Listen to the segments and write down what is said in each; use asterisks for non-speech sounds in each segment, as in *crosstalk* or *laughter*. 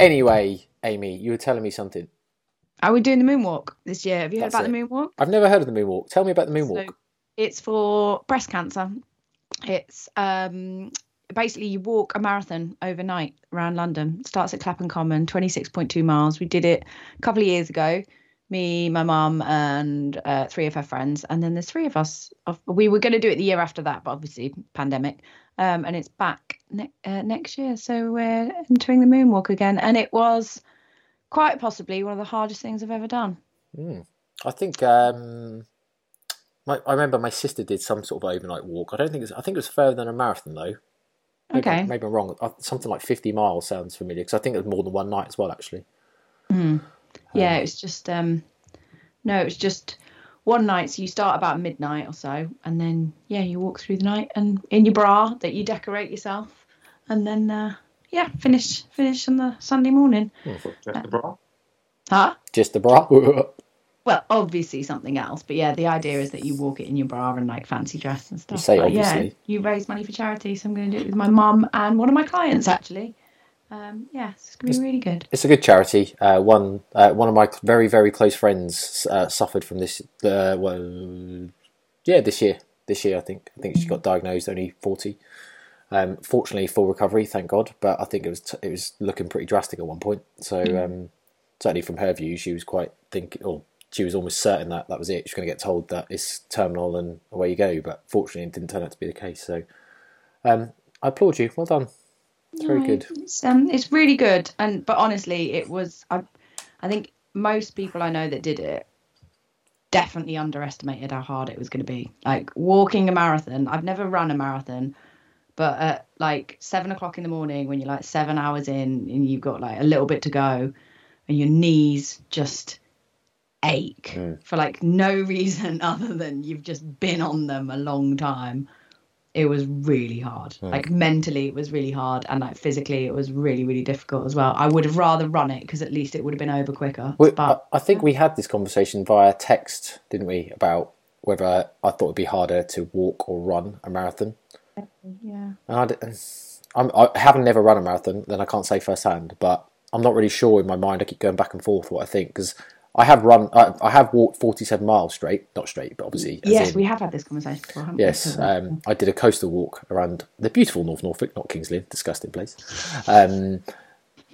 Anyway, Amy, you were telling me something. Are we doing the moonwalk this year? Have you heard That's about it. the moonwalk? I've never heard of the moonwalk. Tell me about the moonwalk. So it's for breast cancer. It's um, basically you walk a marathon overnight around London. Starts at Clapham Common, 26.2 miles. We did it a couple of years ago. Me, my mum, and uh, three of her friends, and then there's three of us. We were going to do it the year after that, but obviously pandemic. Um, and it's back ne- uh, next year, so we're entering the moonwalk again, and it was quite possibly one of the hardest things I've ever done. Hmm. I think um, my, I remember my sister did some sort of overnight walk. I don't think it's, I think it was further than a marathon though. Maybe, Okay. maybe I'm wrong. Uh, Something like 50 miles sounds familiar because I think it was more than one night as well. Actually, Mm. Yeah, it was just um no, it was just one night. So you start about midnight or so, and then yeah, you walk through the night and in your bra that you decorate yourself, and then uh, yeah, finish finish on the Sunday morning. Just the bra. Huh? just the bra. *laughs* Well, obviously something else, but yeah, the idea is that you walk it in your bra and like fancy dress and stuff. say But, yeah, you raise money for charity, so I'm going to do it with my mum and one of my clients actually. Um, yeah, it's going to be really good. It's a good charity. Uh, one uh, one of my very very close friends uh, suffered from this. Uh, well, yeah, this year. This year, I think. I think she got diagnosed only forty. Um, fortunately, full recovery, thank God. But I think it was t- it was looking pretty drastic at one point. So um, certainly from her view, she was quite thinking, or she was almost certain that that was it. She's going to get told that it's terminal and away you go. But fortunately, it didn't turn out to be the case. So um, I applaud you. Well done. It's very good. It's, um, it's really good, and but honestly, it was. I, I think most people I know that did it definitely underestimated how hard it was going to be. Like walking a marathon. I've never run a marathon, but at like seven o'clock in the morning, when you're like seven hours in and you've got like a little bit to go, and your knees just ache mm. for like no reason *laughs* other than you've just been on them a long time it was really hard. Mm. Like mentally, it was really hard, and like physically, it was really, really difficult as well. I would have rather run it because at least it would have been over quicker. We, but I, I think we had this conversation via text, didn't we, about whether I thought it'd be harder to walk or run a marathon. yeah, And I, d- I'm, I haven't never run a marathon, then I can't say firsthand, but I'm not really sure in my mind. I keep going back and forth what I think because I have run, I, I have walked 47 miles straight, not straight, but obviously. yes, in- we have had this conversation before. Haven't Yes, um, I did a coastal walk around the beautiful North Norfolk, not King's Lynn, disgusting place. Um,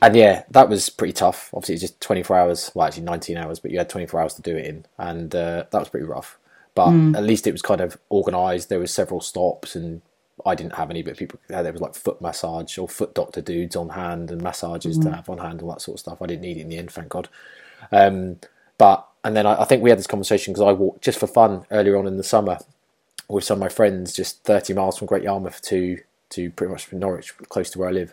and yeah, that was pretty tough. Obviously, it's just 24 hours, well, actually 19 hours, but you had 24 hours to do it in, and uh, that was pretty rough. But at least it was kind of organised. There was several stops, and I didn't have any, but people there was like foot massage or foot doctor dudes on hand and massages to have on hand, all that sort of stuff. I didn't need it in the end, thank God. Um, but and then I, I think we had this conversation because I walked just for fun earlier on in the summer with some of my friends, just 30 miles from Great Yarmouth to to pretty much from Norwich, close to where I live.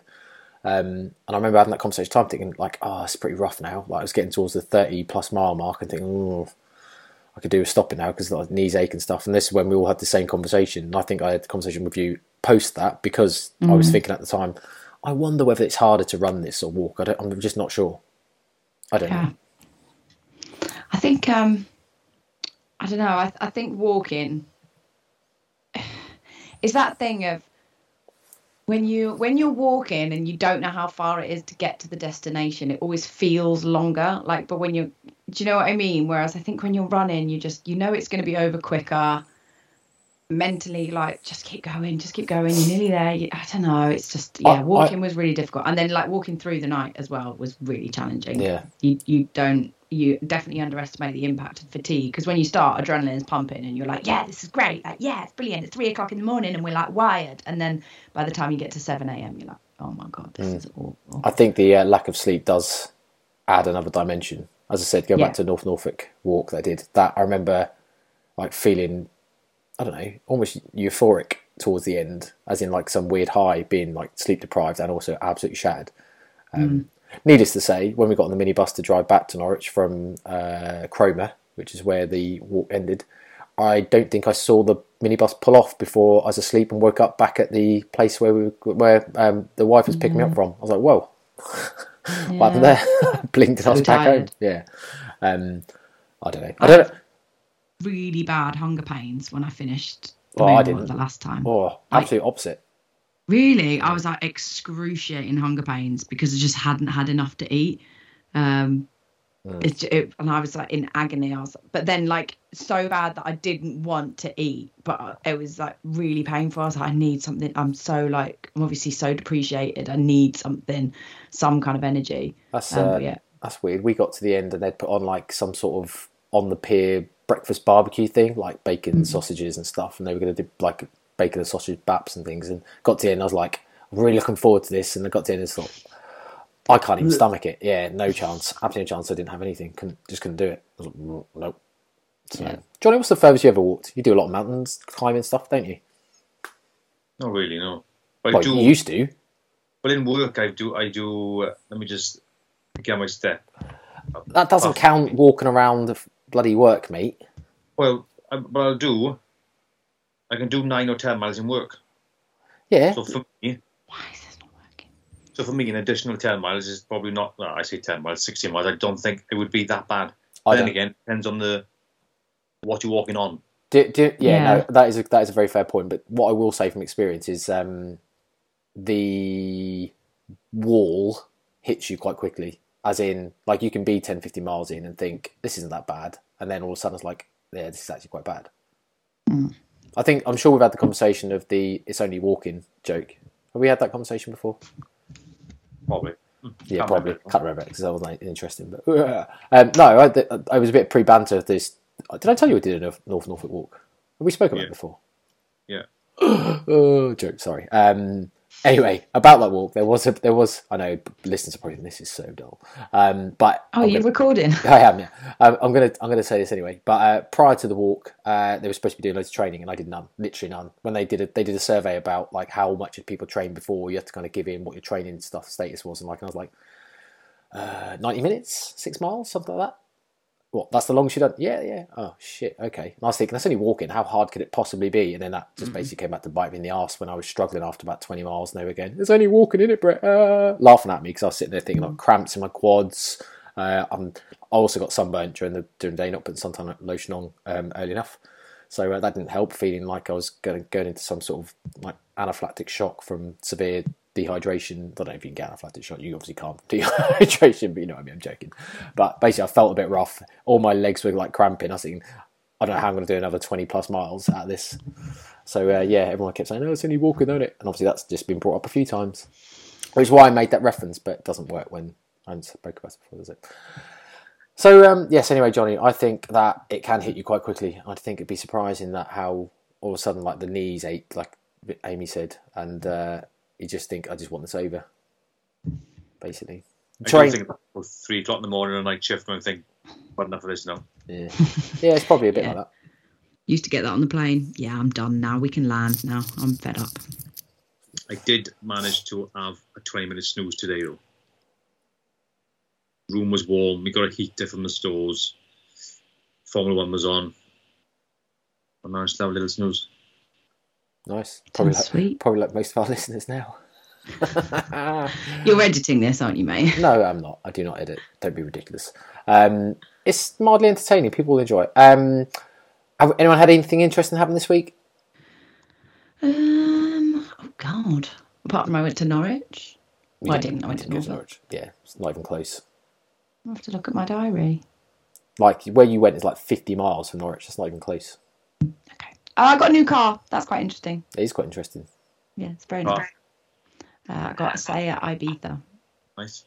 Um, and I remember having that conversation, time thinking like, oh, it's pretty rough now. Like I was getting towards the 30 plus mile mark and thinking, oh, I could do with stopping now because like, knees ache and stuff. And this is when we all had the same conversation. And I think I had the conversation with you post that because I was thinking at the time, I wonder whether it's harder to run this or walk. I don't, I'm just not sure. I don't Yeah. know. I think um I don't know. I I think walking *sighs* is that thing of when you when you're walking and you don't know how far it is to get to the destination, it always feels longer. Like, but when you do you know what I mean? Whereas I think when you're running, you just you know it's going to be over quicker. Mentally, like just keep going, just keep going. You're nearly there. You, I don't know. It's just I- yeah, I- walking was really difficult, and then like walking through the night as well was really challenging Yeah. you you don't you definitely underestimate the impact of fatigue because when you start adrenaline is pumping and you're like yeah this is great like yeah it's brilliant it's three o'clock in the morning and we're like wired and then by the time you get to 7 a.m you're like oh my god this is awful I think the uh, lack of sleep does add another dimension. As I said, go Yeah. back to North Norfolk walk that I did. That I remember, like feeling, I don't know, almost euphoric towards the end, as in like some weird high, being like sleep deprived and also absolutely shattered. Um, Needless to say, when we got on the minibus to drive back to Norwich from uh, Cromer, which is where the walk ended, I don't think I saw the minibus pull off before I was asleep and woke up back at the place where we where um, the wife was picking me up from. I was like, "Whoa, *laughs* what happened there?" *laughs* Blinked and I was back home. Yeah, um, I don't know. I don't. know. Really bad hunger pains when I finished the Oh, I didn't. the last time. Oh, absolute opposite. Really, I was like excruciating hunger pains because I just hadn't had enough to eat. Um, Mm. it's it, and I was like in agony. I was, but then like so bad that I didn't want to eat, but it was like really painful. I was like, I need something. I'm so like, I'm obviously so depreciated. I need something, some kind of energy. That's Um, uh, yeah, that's weird. We got to the end and they'd put on like some sort of on the pier breakfast barbecue thing, like bacon, Mm-hmm. sausages and stuff, and they were going to do like bacon and sausage baps and things. And got to the end, I was like, really looking forward to this. And I got to the end and thought, I can't even stomach it. Yeah, no chance. Absolutely no chance. I didn't have anything. Couldn't just couldn't do it. I was like, "Mm, nope. So, Yeah. Johnny, what's the furthest you ever walked? You do a lot of mountains climbing stuff, don't you? Not really, no. But I Well, do. you used to. But in work, I do. I do. Uh, let me just get my step. That doesn't count walking around the bloody work, mate. Well, I, but I'll do. I can do nine or ten miles in work. Yeah. So for me, why is this not working? so for me, an additional ten miles is probably not. Well, I say ten miles, sixteen miles. I don't think it would be that bad. I then don't- again, depends on the what you're walking on. Do, do, yeah, Yeah. no, that is a, that is a very fair point. But what I will say from experience is um, the wall hits you quite quickly. As in, like you can be 10, 15 miles in and think this isn't that bad, and then all of a sudden it's like, yeah, this is actually quite bad. Mm. I think I'm sure we've had the conversation of the it's only walking joke. Have we had that conversation before? Probably. Yeah, Can't probably. remember. Can't remember because that wasn't interesting. But *laughs* um, no, I, I was a bit pre-banter. of This did I tell you we did a North North Norfolk walk? Have we spoken about Yeah. it before? Yeah. *gasps* oh, joke. Sorry. Um, anyway, about that walk, there was a there was. I know listeners are probably this is so dull. Um, but Oh, gonna- recording? *laughs* I am, yeah. Um, I'm gonna I'm gonna say this anyway. But uh, prior to the walk, uh, they were supposed to be doing loads of training, and I did none, literally none. When they did a, they did a survey about like how much had people trained before. You had to kind of give in what your training stuff status was, and like and I was like, uh, ninety minutes, six miles, something like that. What? That's the longest you done? Yeah, yeah. Oh shit. Okay. And I was thinking that's only walking. How hard could it possibly be? And then that just basically came back to bite me in the ass when I was struggling after about twenty miles, and they were going, "There's only walking in it, Brett," uh, laughing at me because I was sitting there thinking like cramps in my quads. Uh, I'm, I also got sunburnt during the during the day, not putting suntan lotion on um, early enough, so uh, that didn't help. Feeling like I was going going into some sort of like anaphylactic shock from severe dehydration. I don't know if you can get anaphylactic shock. You obviously can't *laughs* dehydration, but you know what I mean. I'm joking. But basically, I felt a bit rough. All my legs were like cramping. I thinking, I don't know how I'm going to do another 20 plus miles out of this. So uh, yeah, everyone kept saying, "No, it's only walking, isn't it?" And obviously, that's just been brought up a few times, which is why I made that reference. But it doesn't work when I spoke about it before, does it? So um, yes, anyway, Johnny, I think that it can hit you quite quickly. I think it'd be surprising that how all of a sudden like the knees ache, like Amy said, and uh, you just think, I just want this over. Basically, I Train- think about three o'clock in the morning on a night shift and I think, what enough of this now. yeah, yeah, it's probably a bit Yeah. like that. Used to get that on the plane. Yeah, I'm done now. We can land now. I'm fed up. I did manage to have a 20 minute snooze today though. Room was warm. We got a heater from the stores. Formula One was on. I managed to have a little snooze. Nice, probably like, sweet. probably like most of our *laughs* listeners now. You're editing this, aren't you, mate? No, I'm not. I do not edit. Don't be ridiculous. Um, it's mildly entertaining. People will enjoy it. Um, have anyone had anything interesting happen this week? Um. Oh God. Apart from I went to Norwich. Well, I didn't-. I went to didn't go Norwich. Yeah, it's not even close. I have to look at my diary. Like where you went is like 50 miles from Norwich. It's not even close. Okay. Oh, I got a new car. That's quite interesting. It is quite interesting. Yeah, it's very Oh. nice. Uh, I got a Seat Ibiza. Nice.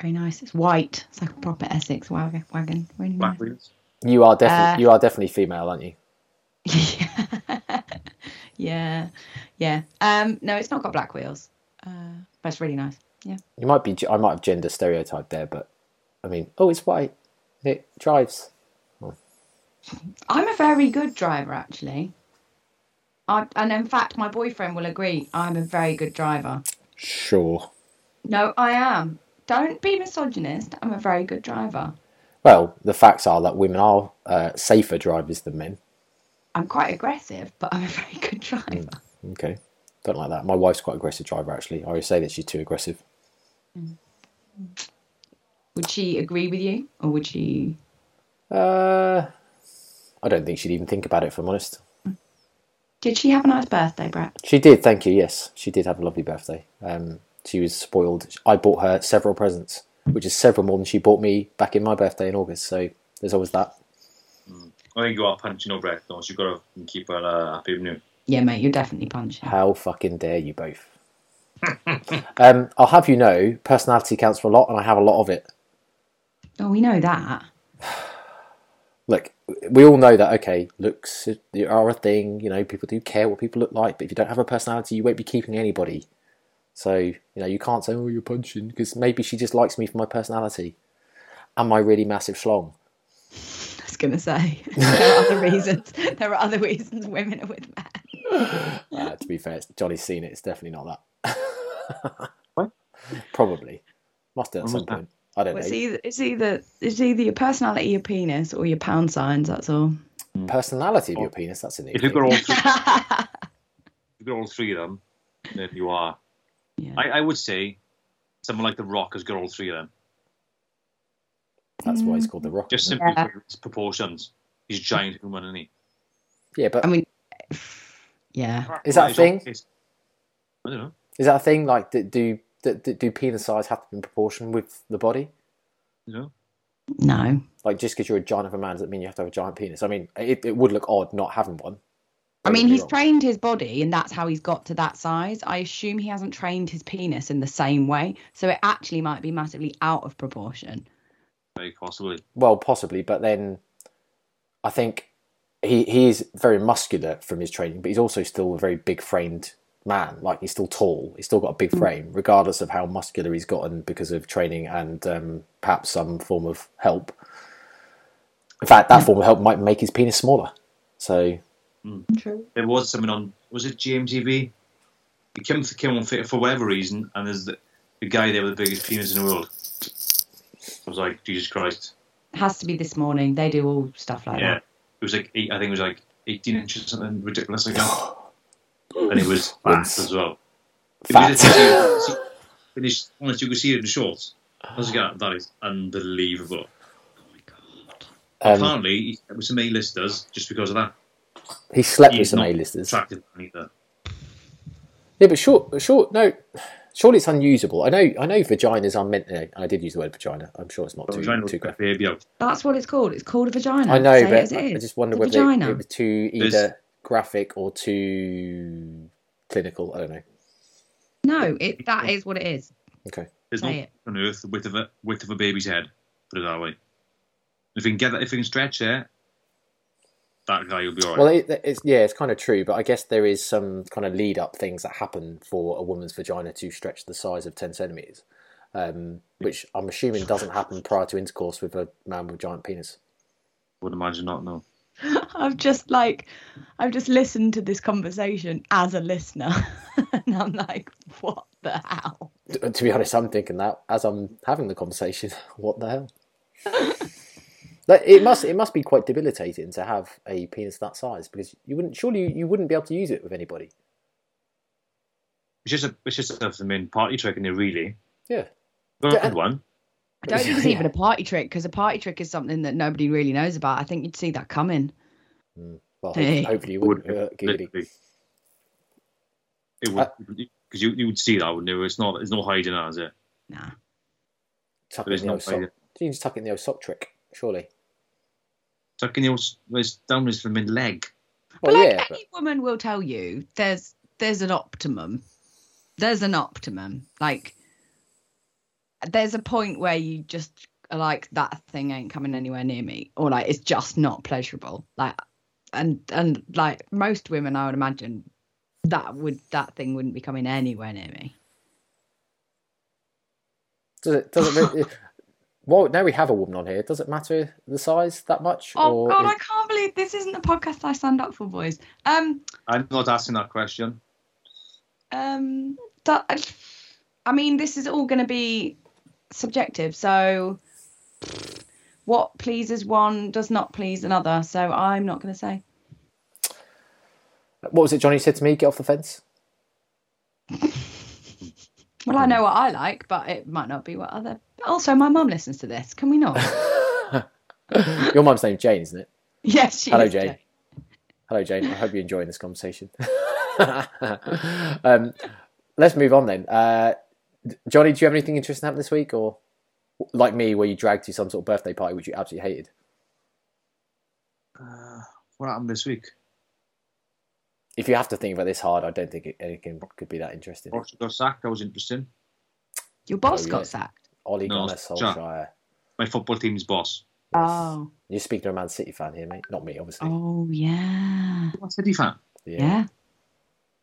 Very nice. It's white. It's like a proper Essex wagon. wagon. Really nice. Black wheels. You are definitely Uh, you are definitely female, aren't you? *laughs* yeah, yeah. Um, no, it's not got black wheels, uh, but it's really nice. Yeah. You might be. I might have gender stereotyped there, but I mean, oh, it's white. It drives. I'm a very good driver, actually. I, and in fact, my boyfriend will agree. I'm a very good driver. Sure. No, I am. Don't be misogynist. I'm a very good driver. Well, the facts are that women are uh, safer drivers than men. I'm quite aggressive, but I'm a *laughs* very good driver. Okay, don't like that. My wife's quite aggressive driver actually. I always say that she's too aggressive. Would she agree with you, or would she? Uh, I don't think she'd even think about it. If I'm honest. Did she have a nice birthday, Brett? She did, thank you. Yes, she did have a lovely birthday. Um, she was spoiled. I bought her several presents, which is several more than she bought me back in my birthday in August. So there's always that. I think you are punching no breath, though. So you've got to keep her uh, happy with you. Yeah, mate, you're definitely punching. How fucking dare you both? *laughs* um, I'll have you know, personality counts for a lot, and I have a lot of it. Oh, we know that. *sighs* Look, we all know that. Okay, looks are a thing. You know, people do care what people look like, but if you don't have a personality, you won't be keeping anybody. So you know, you can't say, "Oh, you're punching," because maybe she just likes me for my personality and my really massive schlong. I was gonna say *laughs* there are other reasons. There are other reasons women are with men. Uh, *laughs* to be fair, Johnny's seen it. It's definitely not that. *laughs* What? Probably. Must have at some point. I don't Well, it's either it's either it's either your personality, your penis, or your pound signs. That's all. Mm. Personality of your oh. penis. That's a new If you've got all *laughs* three, if you've got all three of them, then you are. yeah. I, I would say someone like The Rock has got all three of them. That's why he's mm. called the Rock. Just simply Yeah. for his proportions. He's a giant human, isn't he? Yeah, but I mean, yeah. Is that a thing? I don't know. is that a thing? Like, do do, do, do penis size have to be in proportion with the body? You know? No. Like, just because you're a giant of a man doesn't mean you have to have a giant penis. I mean, it, it would look odd not having one. I mean, he's wrong. trained his body, and that's how he's got to that size. I assume he hasn't trained his penis in the same way, so it actually might be massively out of proportion. Very possibly. Well, possibly, but then I think he he is very muscular from his training, but he's also still a very big framed man. Like he's still tall, he's still got a big hmm. frame, regardless of how muscular he's gotten because of training and um, perhaps some form of help. In fact, that hmm. form of help might make his penis smaller. So hmm. True. There was someone on, was it GMTV? He came, came on for, for whatever reason, and there's the, the guy there with the biggest penis in the world. I was like, Jesus Christ. It Has to be this morning. They do all stuff like Yeah. that. It was like, eight, I think it was like 18 inches or something ridiculous like that. *gasps* *laughs* And he was *laughs* fat Wince. as well. fat. But it's, *laughs* honestly, you could see it in the shorts. I was like, that is unbelievable. um, Apparently, it was some A-listers just because of that. he slept with some not A-listers. attractive either. Yeah, but short, short. No, surely it's unusable. I know, I know. Vaginas are meant. No, I did use the word vagina. I'm sure it's not But too vagina too graphic. baby out. That's what it's called. It's called a vagina. I know, Say it but as it I is. just wonder It's whether a it, vagina. it was too There's- either graphic or too clinical. I don't know. No, it that is what it is. Okay. There's Say no it. on earth the width of a width of a baby's head. Put it that way. If you can get that, if you can stretch it, that guy will be alright. Well, it, it's yeah, it's kind of true, but I guess there is some kind of lead up things that happen for a woman's vagina to stretch the size of ten centimeters, um, which I'm assuming doesn't happen prior to intercourse with a man with a giant penis. Would imagine not. No. *laughs* I've just like, I've just listened to this conversation as a listener, *laughs* and I'm like, what the hell? T- uh, To be honest, I'm thinking that as I'm having the conversation. *laughs* What the hell? Like, it must it must be quite debilitating to have a penis that size because you wouldn't surely you, you wouldn't be able to use it with anybody. It's just a it's just a the main party trick in there really. Yeah. Got a Yeah. good one. I don't think it's *laughs* Yeah. even a party trick because a party trick is something that nobody really knows about. I think you'd see that coming. Mm. Well, Hey. hopefully, hopefully you uh, Would wouldn't. hurt giggity. literally. It would uh, because you, you would see that, wouldn't you? It's not it's no hiding that, is it? Nah. Tuck There it is in the no old sock. hiding. You can just tuck it in the old sock trick, surely. Tucking your it's down his from mid leg. But Well, like yeah, any woman will tell you, there's there's an optimum. There's an optimum. Like there's a point where you just are like that thing ain't coming anywhere near me, or like it's just not pleasurable. Like and and like most women, I would imagine that would that thing wouldn't be coming anywhere near me. Does it? Does it? Really, *laughs* well, now we have a woman on here. Does it matter the size that much? Oh or God, is- I can't believe this isn't the podcast I signed up for, boys. Um, I'm not asking that question. um, that, I mean, this is all going to be subjective. So, what pleases one does not please another. So I'm not going to say. What was it Johnny said to me? Get off the fence. *laughs* Well, I know what I like, but it might not be what other. Also, my mum listens to this. Can we not? *laughs* Your mum's name's Jane, isn't it? *laughs* yes, she Hello, is, Jane. Hello, Jane. I hope you're enjoying this conversation. um, let's move on then. Uh, Johnny, do you have anything interesting happen this week, or like me, where you dragged to some sort of birthday party which you absolutely hated? Uh, what happened this week? If you have to think about this hard, I don't think it, anything could be that interesting. Roger got sacked. That was interesting. Your boss Oh, yeah. got sacked. Ollie No, Gunnar Jack. Solskjaer. My football team's boss. Oh, You're speaking to a Man City fan here, mate. Not me, obviously. oh yeah, You're a City fan. yeah.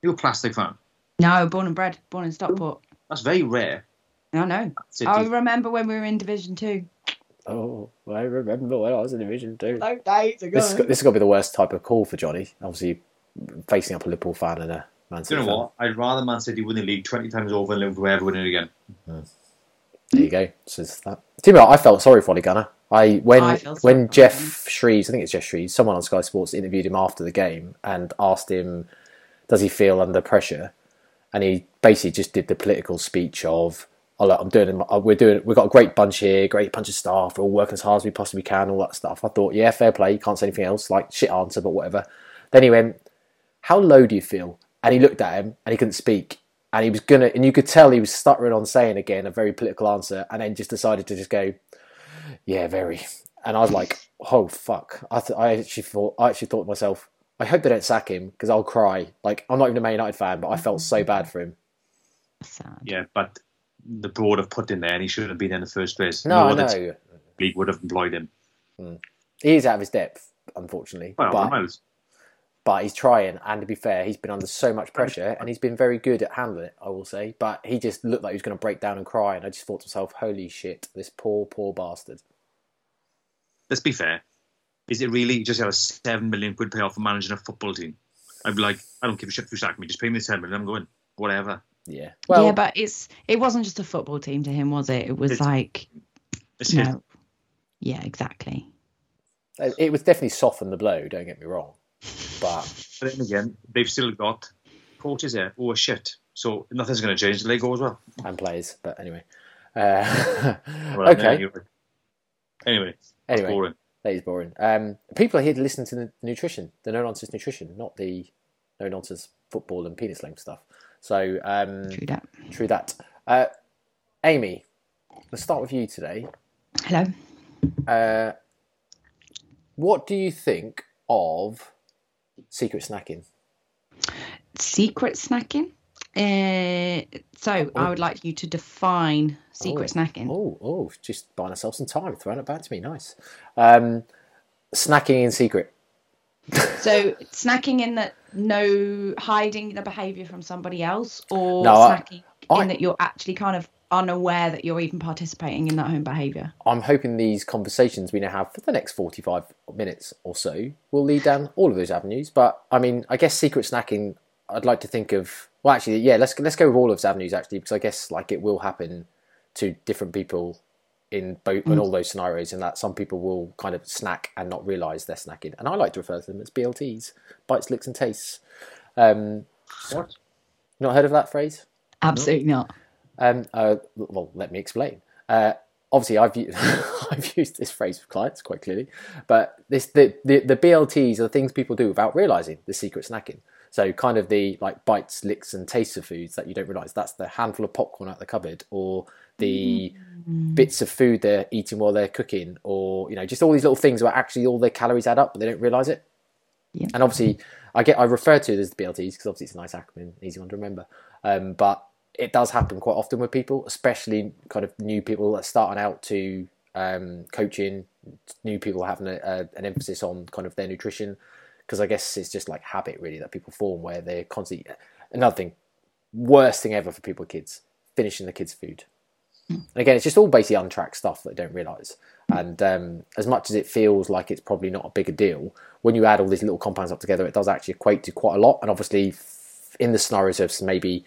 You're a plastic fan. No, born and bred, born in Stockport. That's very rare. I know. City. I remember when we were in Division Two. Oh, I remember when I was in Division Two. No days ago. This, this has got to be the worst type of call for Johnny. Obviously, facing up a Liverpool fan and a Man Do City you know fan. what? I'd rather Man City win the league 20 times over than Liverpool ever win it again. Mm. There you go. Says that. To be honest, I felt sorry for Ollie Gunnar. I when I when Geoff Shreeves, I think it's Geoff Shreeves, someone on Sky Sports interviewed him after the game and asked him, "Does he feel under pressure?" And he basically just did the political speech of, "Oh, look, I'm doing. We're doing. We've got a great bunch here, great bunch of staff. We're all working as hard as we possibly can. All that stuff." I thought, yeah, fair play. You can't say anything else. Like shit answer, but whatever. Then he went, "How low do you feel?" And he looked at him and he couldn't speak. And he was gonna, and you could tell he was stuttering on saying again a very political answer, and then just decided to just go, "Yeah, very." And I was like, "Oh fuck!" I, th- I actually thought, I actually thought to myself, I hope they don't sack him because I'll cry. Like I'm not even a Man United fan, but I felt so mm. bad for him. Sad. Yeah, but the board have put in there and he shouldn't have been in the first place. No, I other know league would have employed him. Hmm. he is out of his depth, unfortunately. Well, but miles. but he's trying, and to be fair, he's been under so much pressure, and he's been very good at handling it. I will say, but he just looked like he was going to break down and cry, and I just thought to myself, "Holy shit, this poor, poor bastard." Let's be fair. Is it really just got a seven million quid payoff for managing a football team? I'd be like, I don't give a shit if you sack me. Just pay me the seven million. I'm going. Whatever. Yeah. Well, yeah, but it's it wasn't just a football team to him, was it? It was It's- like It's no. his. Yeah, exactly. it was definitely softened the blow. Don't get me wrong, but *laughs* But then again, they've still got coaches there who are shit. So nothing's going to change. The league go as well. and players. But anyway, uh, *laughs* Well, okay. there you. Anyway, that's Anyway, boring. That is boring. Um, people are here to listen to the nutrition, the no nonsense nutrition, not the no nonsense football and penis length stuff. So um, True that. true that. Uh, Amy, let's start with you today. Hello. Uh, what do you think of secret snacking? Secret snacking. Uh, so I would like you to define secret Oh. snacking. Oh, oh, just buying ourselves some time, throwing it back to me. Nice. Um, snacking in secret. *laughs* So snacking in that no hiding the behaviour from somebody else, or No, I- snacking I- in that you're actually kind of unaware that you're even participating in that home behaviour. I'm hoping these conversations we now have for the next 45 minutes or so will lead down all of those avenues. But I mean, I guess secret snacking, I'd like to think of. Well, actually, yeah, let's let's go with all of those avenues actually, because I guess like it will happen to different people in both in all those scenarios, and that some people will kind of snack and not realise they're snacking. And I like to refer to them as BLTs, bites, licks, and tastes. Um, What? not heard of that phrase? Absolutely not. Um, uh, well, let me explain. Uh, obviously, I've u- *laughs* I've used this phrase with clients quite clearly, but this the, the the BLTs are the things people do without realizing the secret snacking. So, kind of the like bites, licks, and tastes of foods that you don't realize. That's the handful of popcorn out the cupboard, or the bits of food they're eating while they're cooking, or you know, just all these little things where actually all their calories add up, but they don't realize it. Yeah. And obviously, I get I refer to it as the BLTs because obviously it's a nice acronym, easy one to remember. Um, but it does happen quite often with people, especially kind of new people that are starting out to um, coaching, new people having a, a, an emphasis on kind of their nutrition. Because I guess it's just like habit really that people form where they're constantly. Another thing, worst thing ever for people with kids, finishing the kids' food. And again, it's just all basically untracked stuff that they don't realise. And um, as much as it feels like it's probably not a bigger deal, when you add all these little compounds up together, it does actually equate to quite a lot. And obviously, f- in the scenarios of maybe,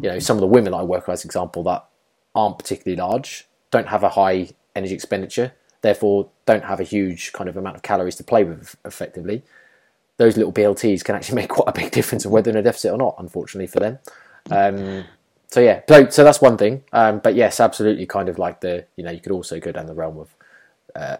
you know, some of the women I work with, as example, that aren't particularly large, don't have a high energy expenditure, therefore don't have a huge kind of amount of calories to play with effectively. Those little BLTs can actually *laughs* make quite a big difference of whether in a deficit or not. Unfortunately for them. Um, so yeah, so so that's one thing. Um, but yes, absolutely, kind of like the you know you could also go down the realm of uh,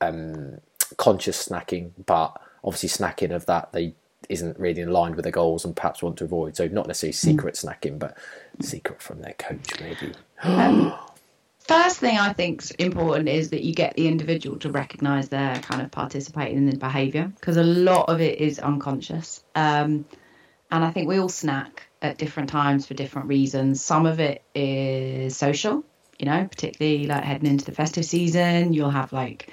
um, conscious snacking, but obviously snacking of that they isn't really in line with their goals and perhaps want to avoid. So not necessarily secret mm. snacking, but secret from their coach maybe. *gasps* *gasps* *gasps* first thing I think is important is that you get the individual to recognise their kind of participating in the behaviour because a lot of it is unconscious. Um, and I think we all snack at different times for different reasons. Some of it is social, you know, particularly like heading into the festive season. You'll have like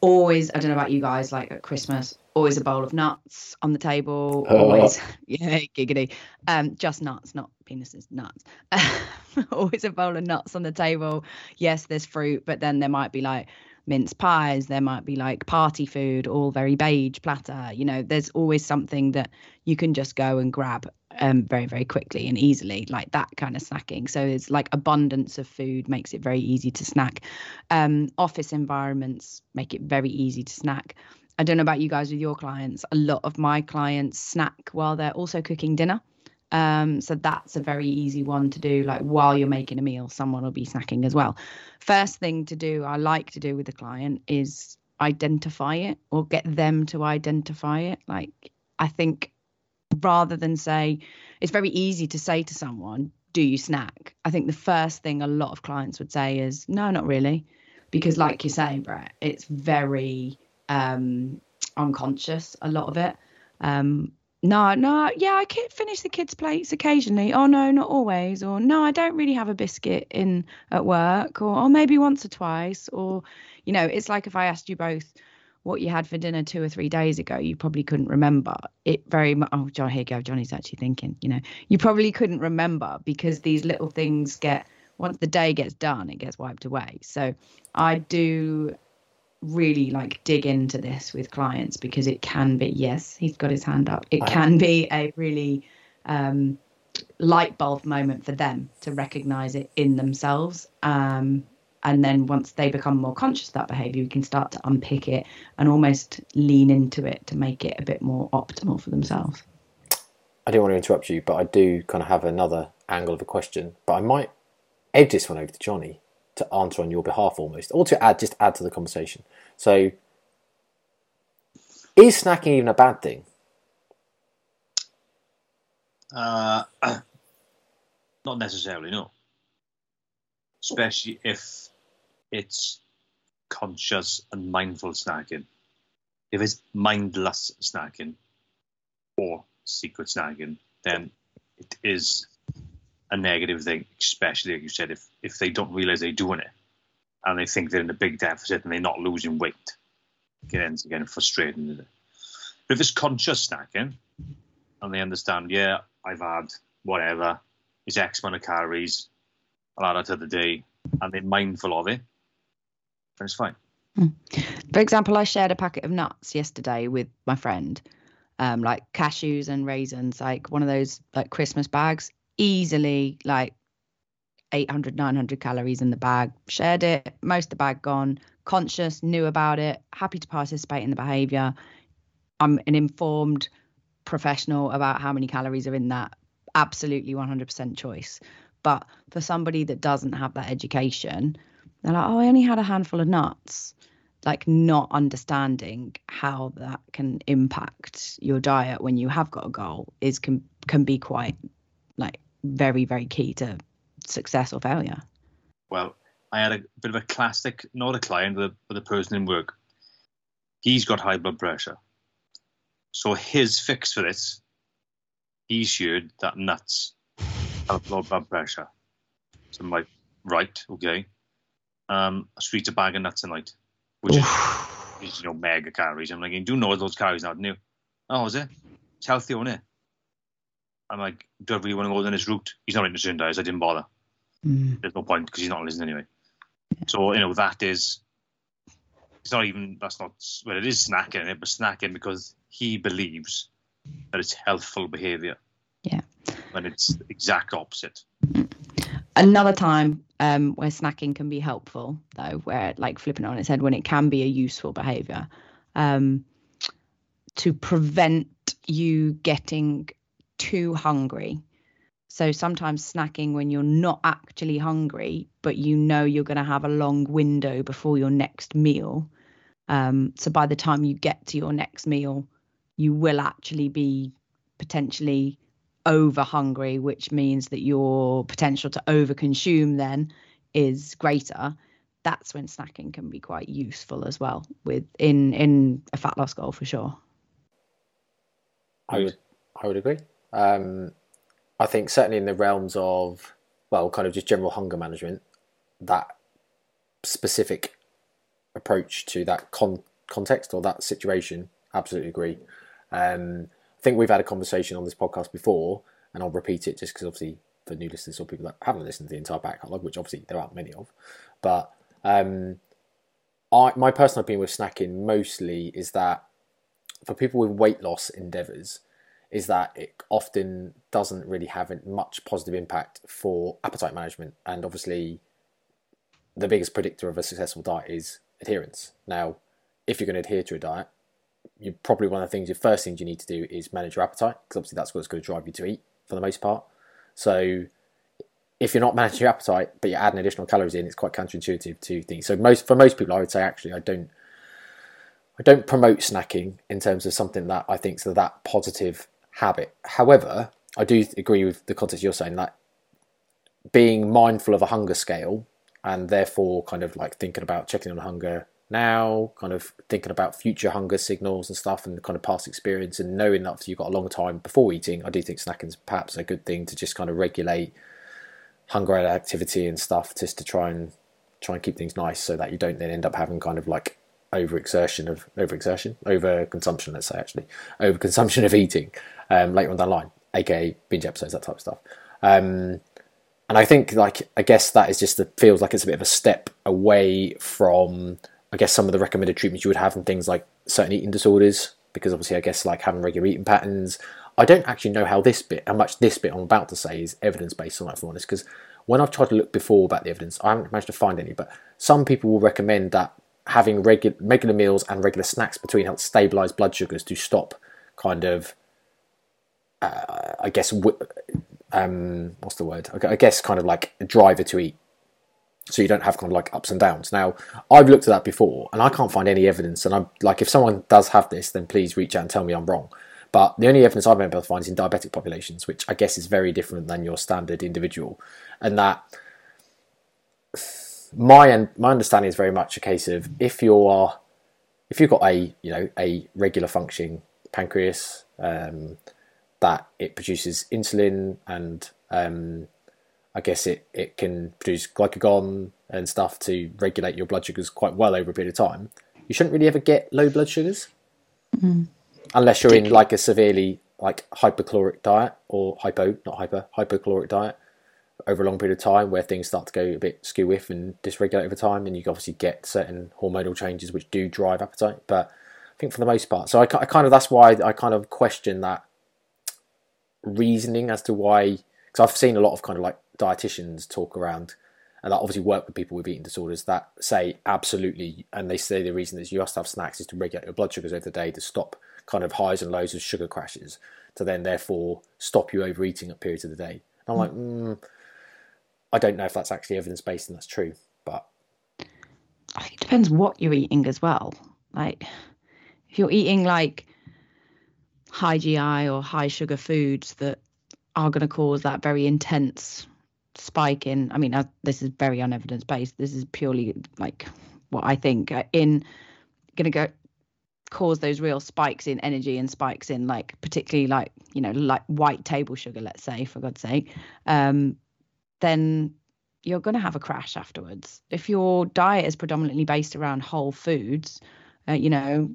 always, I don't know about you guys, like at Christmas, always a bowl of nuts on the table. Oh. Always, *laughs* yeah, giggity. Um, just nuts, not penises, nuts. *laughs* always a bowl of nuts on the table. Yes, there's fruit, but then there might be like mince pies, there might be like party food, all very beige platter. You know, there's always something that you can just go and grab um, very, very quickly and easily, like that kind of snacking. So it's like abundance of food makes it very easy to snack. Um, office environments make it very easy to snack. I don't know about you guys with your clients. A lot of my clients snack while they're also cooking dinner. Um, so that's a very easy one to do. Like while you're making a meal, someone will be snacking as well. First thing to do, I like to do with the client is identify it or get them to identify it. Like I think rather than say, it's very easy to say to someone, do you snack? I think the first thing a lot of clients would say is, no, not really. Because like you say, Brett, it's very um, unconscious, a lot of it. Um, no, no, yeah, I can finish the kids' plates occasionally. Oh no, not always. Or no, I don't really have a biscuit in at work. Or, or maybe once or twice. Or, you know, it's like if I asked you both what you had for dinner two or three days ago, you probably couldn't remember it very much. Oh, John, here you go. Johnny's actually thinking. You know, you probably couldn't remember because these little things get once the day gets done, it gets wiped away. So I do really like dig into this with clients because it can be yes he's got his hand up. It can be a really um, light bulb moment for them to recognize it in themselves. Um, and then once they become more conscious of that behavior we can start to unpick it and almost lean into it to make it a bit more optimal for themselves. I don't want to interrupt you but i do kind of have another angle of a question but i might edge this one over to johnny to answer on your behalf almost, or to add just add to the conversation. So, is snacking even a bad thing? Uh, *clears throat* not necessarily, no. Especially if it's conscious and mindful snacking. If it's mindless snacking or secret snacking, then it is a negative thing, especially like you said, if if they don't realize they're doing it and they think they're in a big deficit and they're not losing weight, it ends up getting frustrating. But if it's conscious snacking and they understand, yeah, I've had whatever, it's X amount of calories, I'll add it to the day, and they're mindful of it, then it's fine. Hmm. For example, I shared a packet of nuts yesterday with my friend, um, like cashews and raisins, like one of those like Christmas bags easily like 800 900 calories in the bag. Shared it most of the bag gone. Conscious knew about it happy to participate in the behavior. I'm an informed professional about how many calories are in that. Absolutely 100% choice. But for somebody that doesn't have that education they're like oh i only had a handful of nuts. Like not understanding how that can impact your diet when you have got a goal is can can be quite like very, very key to success or failure. Well, I had a bit of a classic, not a client, but a, but a person in work. He's got high blood pressure. So his fix for this, he's shared that nuts have low blood pressure. So I'm like, right, okay. Um, I sweet a bag of nuts a night, which is, you know, mega calories. I'm like, you do know those calories now, don't you? Oh, is it? It's healthy, isn't it? I'm like, do I really want to go down this route? He's not interested in diets. I didn't bother. Mm. There's no point because he's not listening anyway. Yeah. So you know that is. It's not even that's not well. It is snacking, it but snacking because he believes that it's healthful behaviour. Yeah. When it's exact opposite. Another time um, where snacking can be helpful, though, where like flipping it on its head, when it can be a useful behaviour. Um, to prevent you getting too hungry. So sometimes snacking when you're not actually hungry, but you know you're going to have a long window before your next meal. Um, so by the time you get to your next meal, you will actually be potentially over hungry, which means that your potential to overconsume then is greater. That's when snacking can be quite useful as well with in in a fat loss goal for sure. I would I would agree. Um, I think certainly in the realms of well, kind of just general hunger management, that specific approach to that con- context or that situation, absolutely agree. Um, I think we've had a conversation on this podcast before, and I'll repeat it just because obviously for new listeners or people that haven't listened to the entire back catalogue, which obviously there aren't many of, but um, I, my personal opinion with snacking mostly is that for people with weight loss endeavours, is that it often doesn't really have much positive impact for appetite management. And obviously, the biggest predictor of a successful diet is adherence. Now, if you're going to adhere to a diet, you probably one of the things, the first things you need to do is manage your appetite because obviously that's what's going to drive you to eat for the most part. So, if you're not managing your appetite but you're adding additional calories in, it's quite counterintuitive to things. So, most for most people, I would say actually I don't I don't promote snacking in terms of something that I think is that positive habit. However, I do agree with the context you're saying that being mindful of a hunger scale and therefore kind of like thinking about checking on hunger now, kind of thinking about future hunger signals and stuff and kind of past experience and knowing that you've got a long time before eating, I do think snacking is perhaps a good thing to just kind of regulate hunger activity and stuff just to try and try and keep things nice so that you don't then end up having kind of like overexertion of overexertion, overconsumption, let's say actually, overconsumption of eating um, later on down the line, aka binge episodes, that type of stuff. Um, and I think like I guess that is just feels like it's a bit of a step away from I guess some of the recommended treatments you would have in things like certain eating disorders because obviously I guess like having regular eating patterns. I don't actually know how this bit, how much this bit I'm about to say is evidence based on that, for honest, because when I've tried to look before about the evidence, I haven't managed to find any. But some people will recommend that having regular regular meals and regular snacks between helps stabilize blood sugars to stop kind of, uh, I guess, um, what's the word? I guess kind of like a driver to eat so you don't have kind of like ups and downs. Now, I've looked at that before, and I can't find any evidence. And I'm like, if someone does have this, then please reach out and tell me I'm wrong. But the only evidence I've been able to find is in diabetic populations, which I guess is very different than your standard individual, and that my my understanding is very much a case of if you are if you've got a you know a regular functioning pancreas um, that it produces insulin and um, I guess it, it can produce glucagon and stuff to regulate your blood sugars quite well over a period of time. You shouldn't really ever get low blood sugars mm. unless you're in like a severely like hypocaloric diet or hypo, not hyper, hypocaloric diet over a long period of time where things start to go a bit skew with and dysregulate over time, and you obviously get certain hormonal changes which do drive appetite. But I think for the most part, so I, I kind of that's why I kind of question that reasoning as to why because I've seen a lot of kind of like dietitians talk around and that obviously work with people with eating disorders that say absolutely and they say the reason that you have to have snacks is to regulate your blood sugars over the day to stop kind of highs and lows of sugar crashes to then therefore stop you overeating at periods of the day. And I'm like, mm, I don't know if that's actually evidence based and that's true, but I think it depends what you're eating as well. Like if you're eating like high GI or high sugar foods that are going to cause that very intense spike in i mean uh, this is very unevidence based this is purely like what i think uh, in going to go cause those real spikes in energy and spikes in like particularly like you know like white table sugar let's say for god's sake um then you're going to have a crash afterwards. If your diet is predominantly based around whole foods uh, you know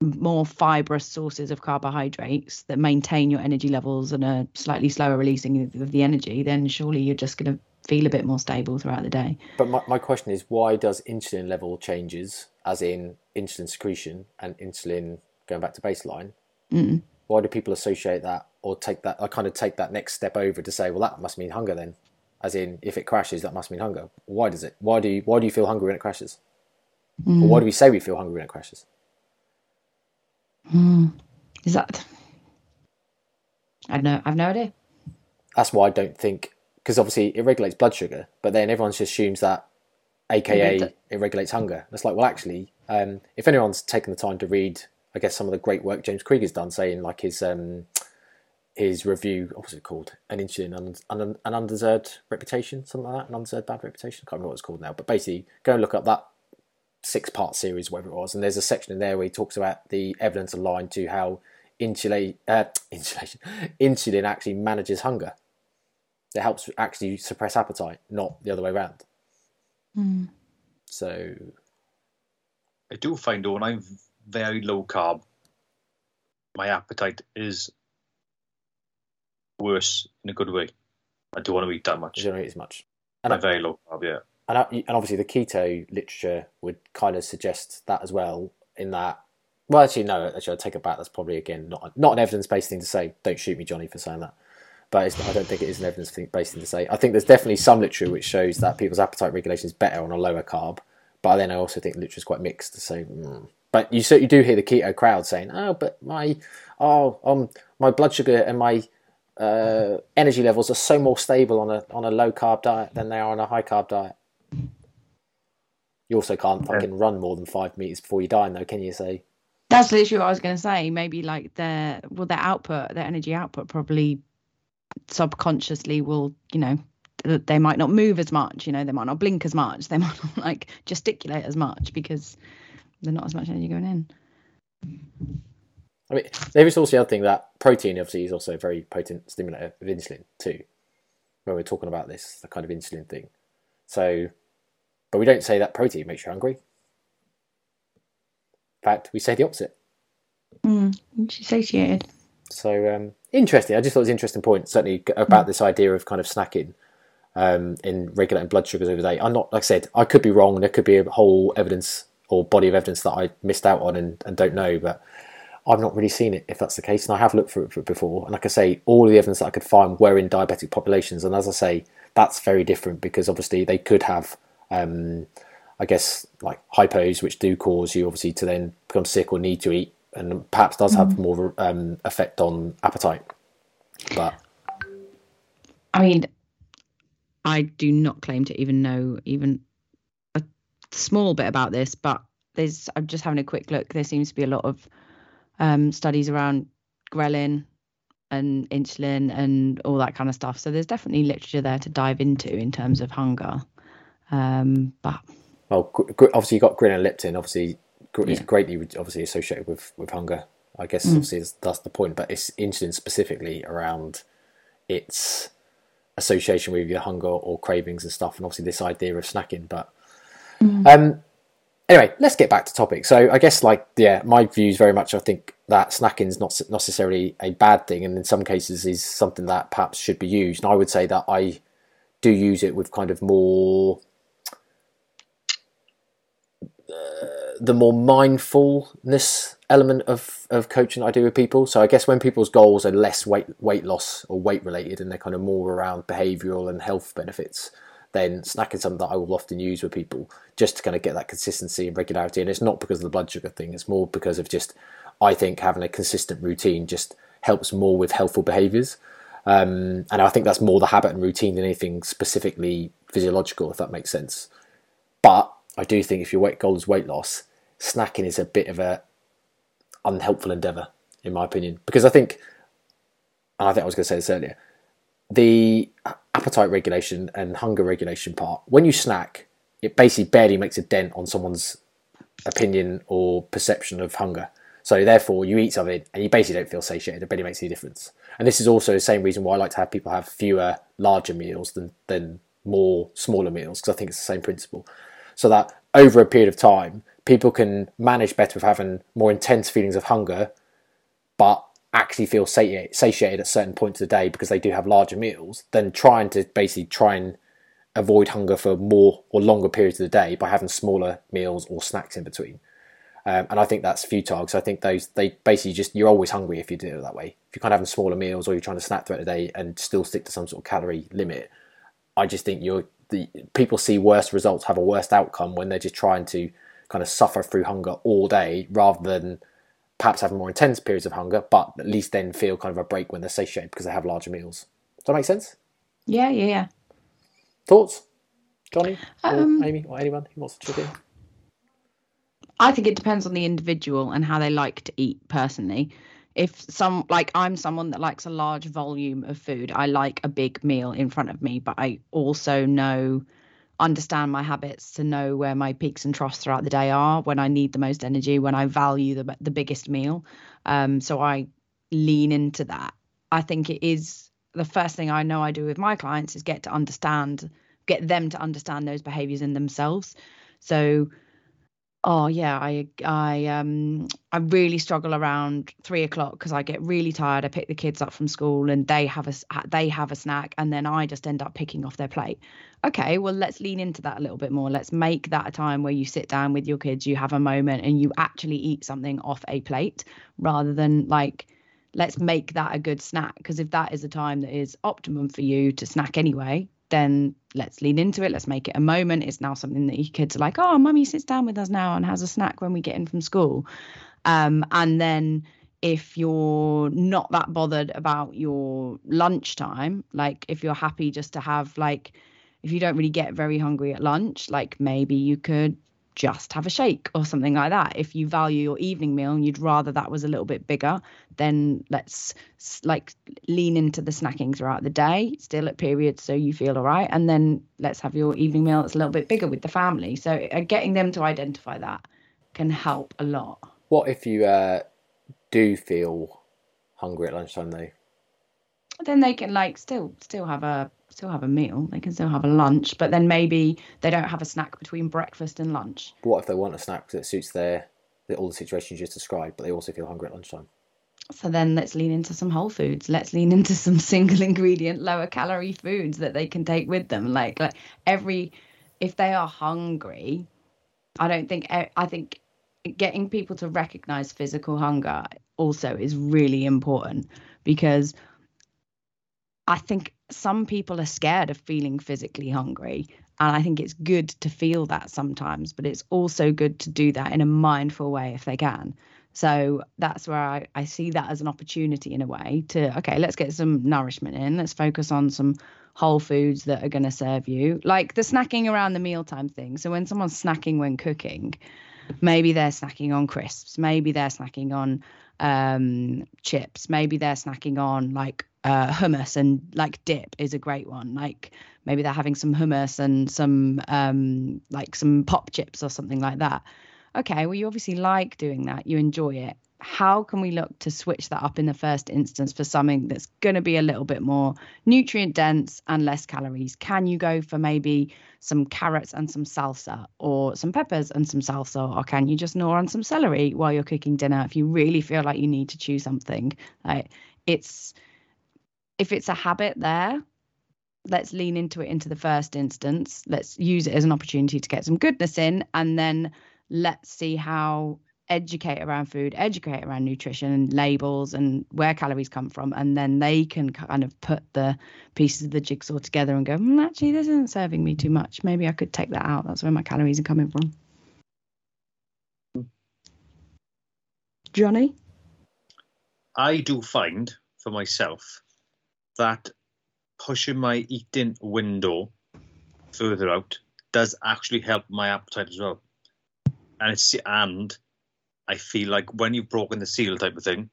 more fibrous sources of carbohydrates that maintain your energy levels and a slightly slower releasing of the energy, then surely you're just going to feel a bit more stable throughout the day. But my, my question is why does insulin level changes, as in insulin secretion and insulin going back to baseline, mm. why do people associate that or take that, I kind of take that next step over to say, well, that must mean hunger then? As in, if it crashes, that must mean hunger. Why does it? Why do you, why do you feel hungry when it crashes? Mm. Or why do we say we feel hungry when it crashes? Hmm. Is that? I know. I've no idea. That's why I don't think because obviously it regulates blood sugar, but then everyone just assumes that, AKA, it regulates hunger. It's like, well, actually, um, if anyone's taken the time to read, I guess some of the great work James Krieger's done, saying like his um, his review, what was it called? An insulin, un, un, an undeserved reputation, something like that, an undeserved bad reputation. I can't remember what it's called now, but basically, go and look up that six part series, whatever it was, and there's a section in there where he talks about the evidence aligned to how insulate, uh, *laughs* insulation, insulin actually manages hunger. It helps actually suppress appetite, not the other way around. Hmm. So I do find though when I'm very low carb, my appetite is worse in a good way. I don't want to eat that much. you don't eat as much. And I'm And, very low carb, yeah. And, and obviously the keto literature would kind of suggest that as well. In that, well, actually, no. Actually, I take it back. That's probably again not not an evidence based thing to say. Don't shoot me, Johnny, for saying that. But I don't think it is an evidence based thing to say. I think there's definitely some literature which shows that people's appetite regulation is better on a lower carb. But then I also think literature is quite mixed say. Mm. But you so you do hear the keto crowd saying, "Oh, but my oh um my blood sugar and my uh, energy levels are so more stable on a on a low carb diet than they are on a high carb diet." You also can't fucking run more than five meters before you die, though, can you? Say That's literally what I was going to say. Maybe like their well, their output, their energy output, probably subconsciously will, you know, they might not move as much. You know, they might not blink as much. *laughs* They might not like gesticulate as much because there's not as much energy going in. I mean, there is also the other thing that protein obviously is also a very potent stimulator of insulin too. When we're talking about this, the kind of insulin thing. So, but we don't say that protein makes you hungry. In fact, we say the opposite. Mm, she's satiated. So um, interesting. I just thought it was an interesting point, certainly about this idea of kind of snacking um, in regulating blood sugars over the day. I'm not, like I said, I could be wrong. There could be a whole evidence or body of evidence that I missed out on and, and don't know, but I've not really seen it if that's the case. And I have looked for it, for it before. And like I say, all of the evidence that I could find were in diabetic populations. And as I say, that's very different because obviously they could have, um, I guess, like hypos, which do cause you obviously to then become sick or need to eat, and perhaps does have more um, effect on appetite. But I mean, I do not claim to even know even a small bit about this, but there's I'm just having a quick look. There seems to be a lot of um, studies around ghrelin and insulin and all that kind of stuff. So there's definitely literature there to dive into in terms of hunger. Um, but well, obviously you got ghrelin and leptin. Obviously, is Yeah. greatly obviously associated with with hunger. I guess obviously that's the point. But it's interesting specifically around its association with your hunger or cravings and stuff, and obviously this idea of snacking. But um, anyway, let's get back to topic. So I guess like yeah, my views very much. I think that snacking is not necessarily a bad thing, and in some cases is something that perhaps should be used. And I would say that I do use it with kind of more the more mindfulness element of, of coaching I do with people. So I guess when people's goals are less weight weight loss or weight related and they're kind of more around behavioural and health benefits, then snacking is something that I will often use with people just to kind of get that consistency and regularity. And it's not because of the blood sugar thing, it's more because of just I think having a consistent routine just helps more with healthful behaviours. Um, and I think that's more the habit and routine than anything specifically physiological, if that makes sense. But I do think if your weight goal is weight loss, snacking is a bit of a unhelpful endeavour, in my opinion. Because I think, and I think I was going to say this earlier, the appetite regulation and hunger regulation part, when you snack, it basically barely makes a dent on someone's opinion or perception of hunger. So therefore, you eat something and you basically don't feel satiated. It barely makes any difference. And this is also the same reason why I like to have people have fewer larger meals than than more smaller meals because I think it's the same principle. So that over a period of time, people can manage better with having more intense feelings of hunger, but actually feel satiated, at certain points of the day because they do have larger meals than trying to basically try and avoid hunger for more or longer periods of the day by having smaller meals or snacks in between. Um, and I think that's futile because I think those they basically just you're always hungry if you do it that way. If you're kind of having smaller meals or you're trying to snack throughout the day and still stick to some sort of calorie limit, I just think you're the people see worse results, have a worse outcome when they're just trying to kind of suffer through hunger all day rather than perhaps having more intense periods of hunger, but at least then feel kind of a break when they're satiated because they have larger meals. Does that make sense? Yeah, yeah, yeah. Thoughts, Johnny, or Um, Amy, or anyone who wants to chip in? I think it depends on the individual and how they like to eat personally. If some like I'm someone that likes a large volume of food, I like a big meal in front of me, but I also know understand my habits to know where my peaks and troughs throughout the day are, when I need the most energy, when I value the the biggest meal. Um, so I lean into that. I think it is the first thing I know I do with my clients is get to understand, get them to understand those behaviors in themselves. So Oh yeah, I I um I really struggle around three o'clock because I get really tired. I pick the kids up from school and they have a they have a snack and then I just end up picking off their plate. Okay, well let's lean into that a little bit more. Let's make that a time where you sit down with your kids, you have a moment, and you actually eat something off a plate rather than like let's make that a good snack because if that is a time that is optimum for you to snack anyway then let's lean into it let's make it a moment. It's now something that your kids are like oh mummy sits down with us now and has a snack when we get in from school. Um, and then if you're not that bothered about your lunchtime like if you're happy just to have like if you don't really get very hungry at lunch like maybe you could just have a shake or something like that. If you value your evening meal and you'd rather that was a little bit bigger, then let's like lean into the snacking throughout the day, still at periods so you feel all right, and then let's have your evening meal that's a little bit bigger with the family. So uh, getting them to identify that can help a lot. What if you uh, do feel hungry at lunchtime though? Then they can like still still have a still have a meal. They can still have a lunch, but then maybe they don't have a snack between breakfast and lunch. What if they want a snack that suits their all the situations you just described, but they also feel hungry at lunchtime? So then let's lean into some whole foods. Let's lean into some *laughs* single ingredient, lower calorie foods that they can take with them. Like like every if they are hungry, I don't think I think getting people to recognize physical hunger also is really important because I think some people are scared of feeling physically hungry. And I think it's good to feel that sometimes, but it's also good to do that in a mindful way if they can. So that's where I, I see that as an opportunity in a way to, okay, let's get some nourishment in. Let's focus on some whole foods that are going to serve you, like the snacking around the mealtime thing. So when someone's snacking when cooking, maybe they're snacking on crisps, maybe they're snacking on um, chips, maybe they're snacking on like uh, hummus and like dip is a great one. Like maybe they're having some hummus and some um, like some pop chips or something like that. Okay, well, you obviously like doing that, you enjoy it. How can we look to switch that up in the first instance for something that's going to be a little bit more nutrient dense and less calories? Can you go for maybe some carrots and some salsa, or some peppers and some salsa, or can you just gnaw on some celery while you're cooking dinner if you really feel like you need to choose something? Like it's if it's a habit there, let's lean into it into the first instance. Let's use it as an opportunity to get some goodness in, and then let's see how educate around food, educate around nutrition and labels and where calories come from, and then they can kind of put the pieces of the jigsaw together and go, mm, actually, this isn't serving me too much. Maybe I could take that out. That's where my calories are coming from. Johnny? I do find for myself that pushing my eating window further out does actually help my appetite as well. And it's and I feel like when you've broken the seal type of thing,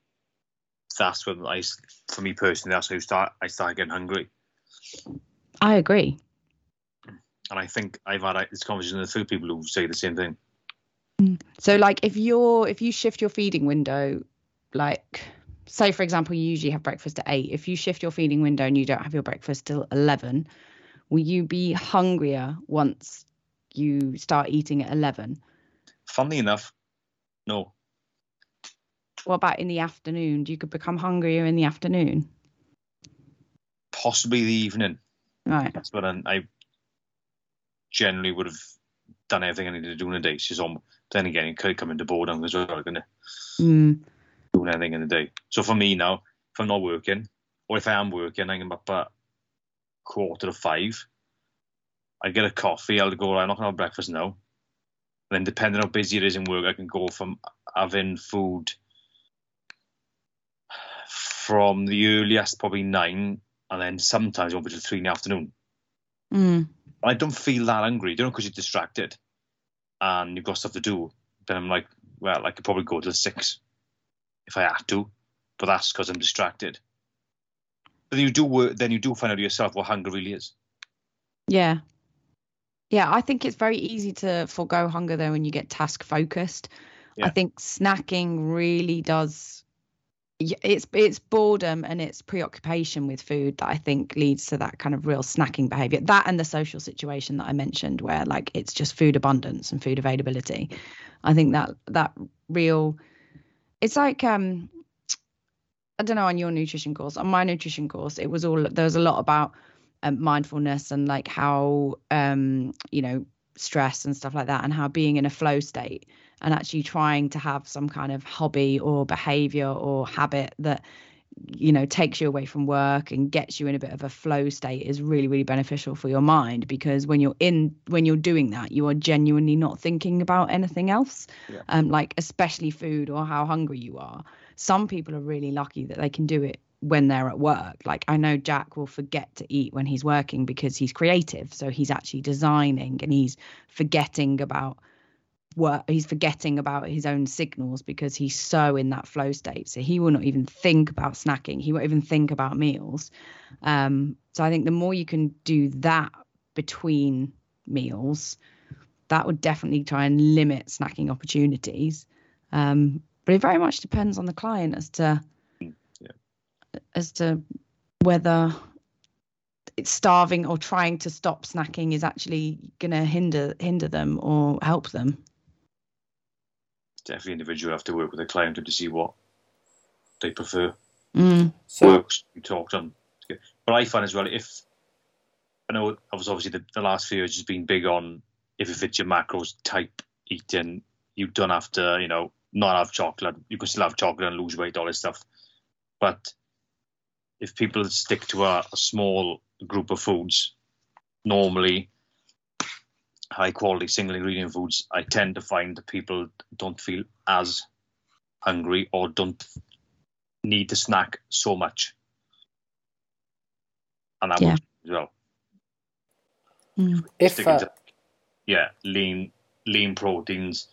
that's when I, for me personally, that's how you start. I start getting hungry, I agree. and I think I've had uh, this conversation with a few people who say the same thing. Mm. So like if you're if you shift your feeding window, like say for example you usually have breakfast at eight. If you shift your feeding window and you don't have your breakfast till eleven, will you be hungrier once you start eating at eleven? Funnily enough, no. What about in the afternoon? Do you could become hungrier in the afternoon? Possibly the evening. Right. That's what I, I generally would have done everything I needed to do in a day. It's just on. Then again, it could come into boredom as well, couldn't it? Mm. Doing anything in the day. So for me now, if I'm not working, or if I am working, I'm up at quarter to five. I get a coffee. I'll go. I'm not gonna have breakfast now. And then depending on how busy it is in work, I can go from having food from the earliest, probably nine, and then sometimes over to three in the afternoon. Mm. I don't feel that hungry, you know, because you're distracted and you've got stuff to do. Then I'm like, well, I could probably go to six if I had to, but that's because I'm distracted. But then you do work, then you do find out yourself what hunger really is. Yeah. Yeah, I think it's very easy to forego hunger though when you get task focused. I think snacking really does it's it's boredom and it's preoccupation with food that I think leads to that kind of real snacking behavior. That and the social situation that I mentioned where like it's just food abundance and food availability. I think that that real it's like um I don't know on your nutrition course. On my nutrition course, it was all there was a lot about um, mindfulness and like how um you know stress and stuff like that and how being in a flow state and actually trying to have some kind of hobby or behavior or habit that you know takes you away from work and gets you in a bit of a flow state is really really beneficial for your mind because when you're in when you're doing that you are genuinely not thinking about anything else Yeah. um like especially food or how hungry you are some people are really lucky that they can do it when they're at work. Like i know jack will forget to eat when he's working because he's creative. So he's actually designing and he's forgetting about work he's forgetting about his own signals because he's so in that flow state. So he will not even think about snacking. He won't even think about meals. Um so i think the more you can do that between meals that would definitely try and limit snacking opportunities. Um but it very much depends on the client as to. As to whether it's starving or trying to stop snacking is actually going to hinder hinder them or help them Definitely individual have to work with a client to see what they prefer. mm. So works. You talk to them. But I find as well, if I know, I was obviously the, the last few years has been big on if it fits your macros type eating. You don't have to, you know, not have chocolate. You can still have chocolate and lose weight, all this stuff. But if people stick to a, a small group of foods, normally high quality single ingredient foods, I tend to find that people don't feel as hungry or don't need to snack so much. And that Yeah. works as well. Mm. if uh, to, yeah, lean lean proteins,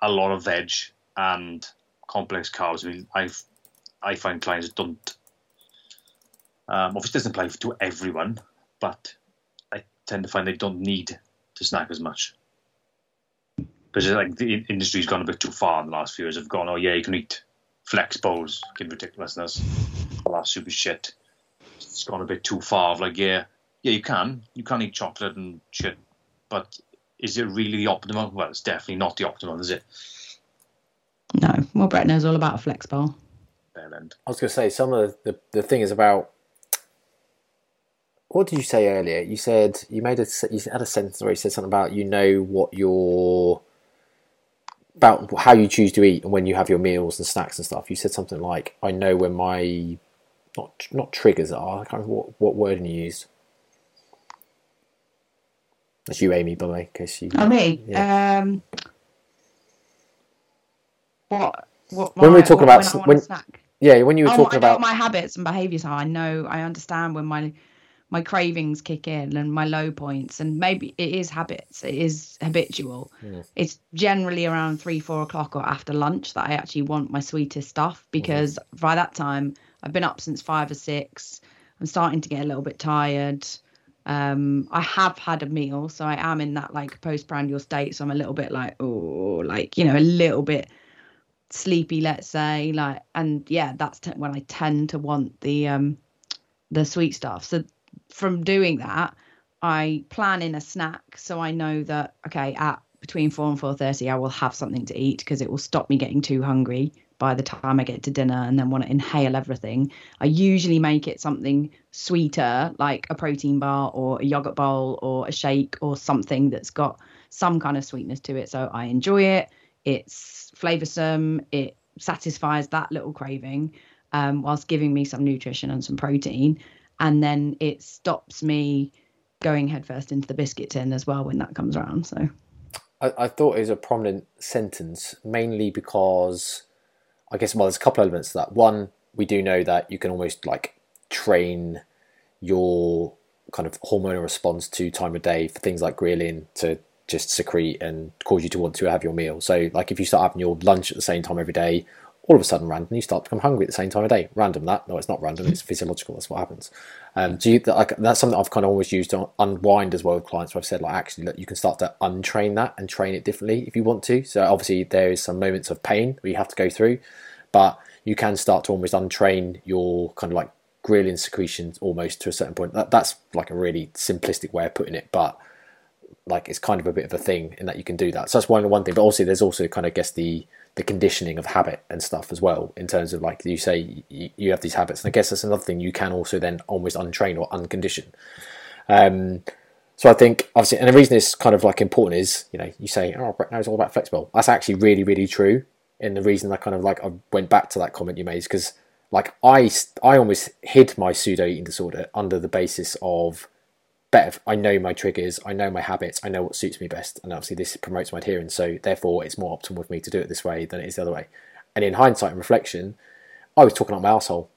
a lot of veg and complex carbs. I mean, I've I find clients don't um, obviously it doesn't apply to everyone, but I tend to find they don't need to snack as much. Because like the industry's gone a bit too far in the last few years. Have gone, oh yeah, you can eat flex bowls, fucking ridiculousness. All that super shit. It's gone a bit too far. Of like, yeah, yeah, you can, you can eat chocolate and shit, but is it really the optimum? Well, it's definitely not the optimum, is it? no well brett knows all about a flex bowl Bell end. I was going to say some of the, the the thing is about what did you say earlier? You said you made a you had a sentence where you said something about you know what your about how you choose to eat and when you have your meals and snacks and stuff. You said something like I know when my not not triggers are. I can't remember what what wording you used. That's you, Amy, by the way, in case you. oh me Yeah. um what what When we were talking what- about when I s- want when- snack Yeah, when you were oh, talking about my habits and behaviors how I know I understand when my my cravings kick in and my low points and maybe it is habits it is habitual. Yeah. it's generally around three four o'clock or after lunch that I actually want my sweetest stuff because by that time I've been up since five or six. I'm starting to get a little bit tired. Um I have had a meal so I am in that like postprandial state so I'm a little bit like oh like you know a little bit sleepy let's say like and yeah that's t- when i tend to want the um the sweet stuff. So from doing that i plan in a snack so i know that okay at between 4 and 4.30 i will have something to eat because it will stop me getting too hungry by the time i get to dinner and then want to inhale everything. I usually make it something sweeter like a protein bar or a yogurt bowl or a shake or something that's got some kind of sweetness to it so i enjoy it. It's flavoursome it satisfies that little craving um, whilst giving me some nutrition and some protein and then it stops me going headfirst into the biscuit tin as well when that comes around so I, I thought it was a prominent sentence, mainly because I guess well, there's a couple elements to that. One, we do know that you can almost like train your kind of hormonal response to time of day for things like ghrelin to just secrete and cause you to want to have your meal. So, like if you start having your lunch at the same time every day, all of a sudden, random, you start to become hungry at the same time of day. Random that? No, it's not random. It's physiological. That's what happens. Um, do you like that's something I've kind of always used to unwind as well with clients. Where I've said like actually, look, you can start to untrain that and train it differently if you want to. So obviously, there is some moments of pain where you have to go through, but you can start to almost untrain your kind of like ghrelin secretions almost to a certain point. That, that's like a really simplistic way of putting it, but like it's kind of a bit of a thing in that you can do that. So that's one one thing. But also, there's also kind of I guess the the conditioning of habit and stuff as well in terms of like you say you, you have these habits and i guess that's another thing you can also then almost untrain or uncondition. Um, so i think obviously and the reason it's kind of like important is you know you say oh Brett now it's all about flexible. That's actually really really true and the reason i kind of like i went back to that comment you made is because like i i almost hid my pseudo eating disorder under the basis of better. I know my triggers, I know my habits, I know what suits me best, and obviously this promotes my adherence. So therefore, it's more optimal for me to do it this way than it is the other way. And in hindsight and reflection, I was talking about my asshole,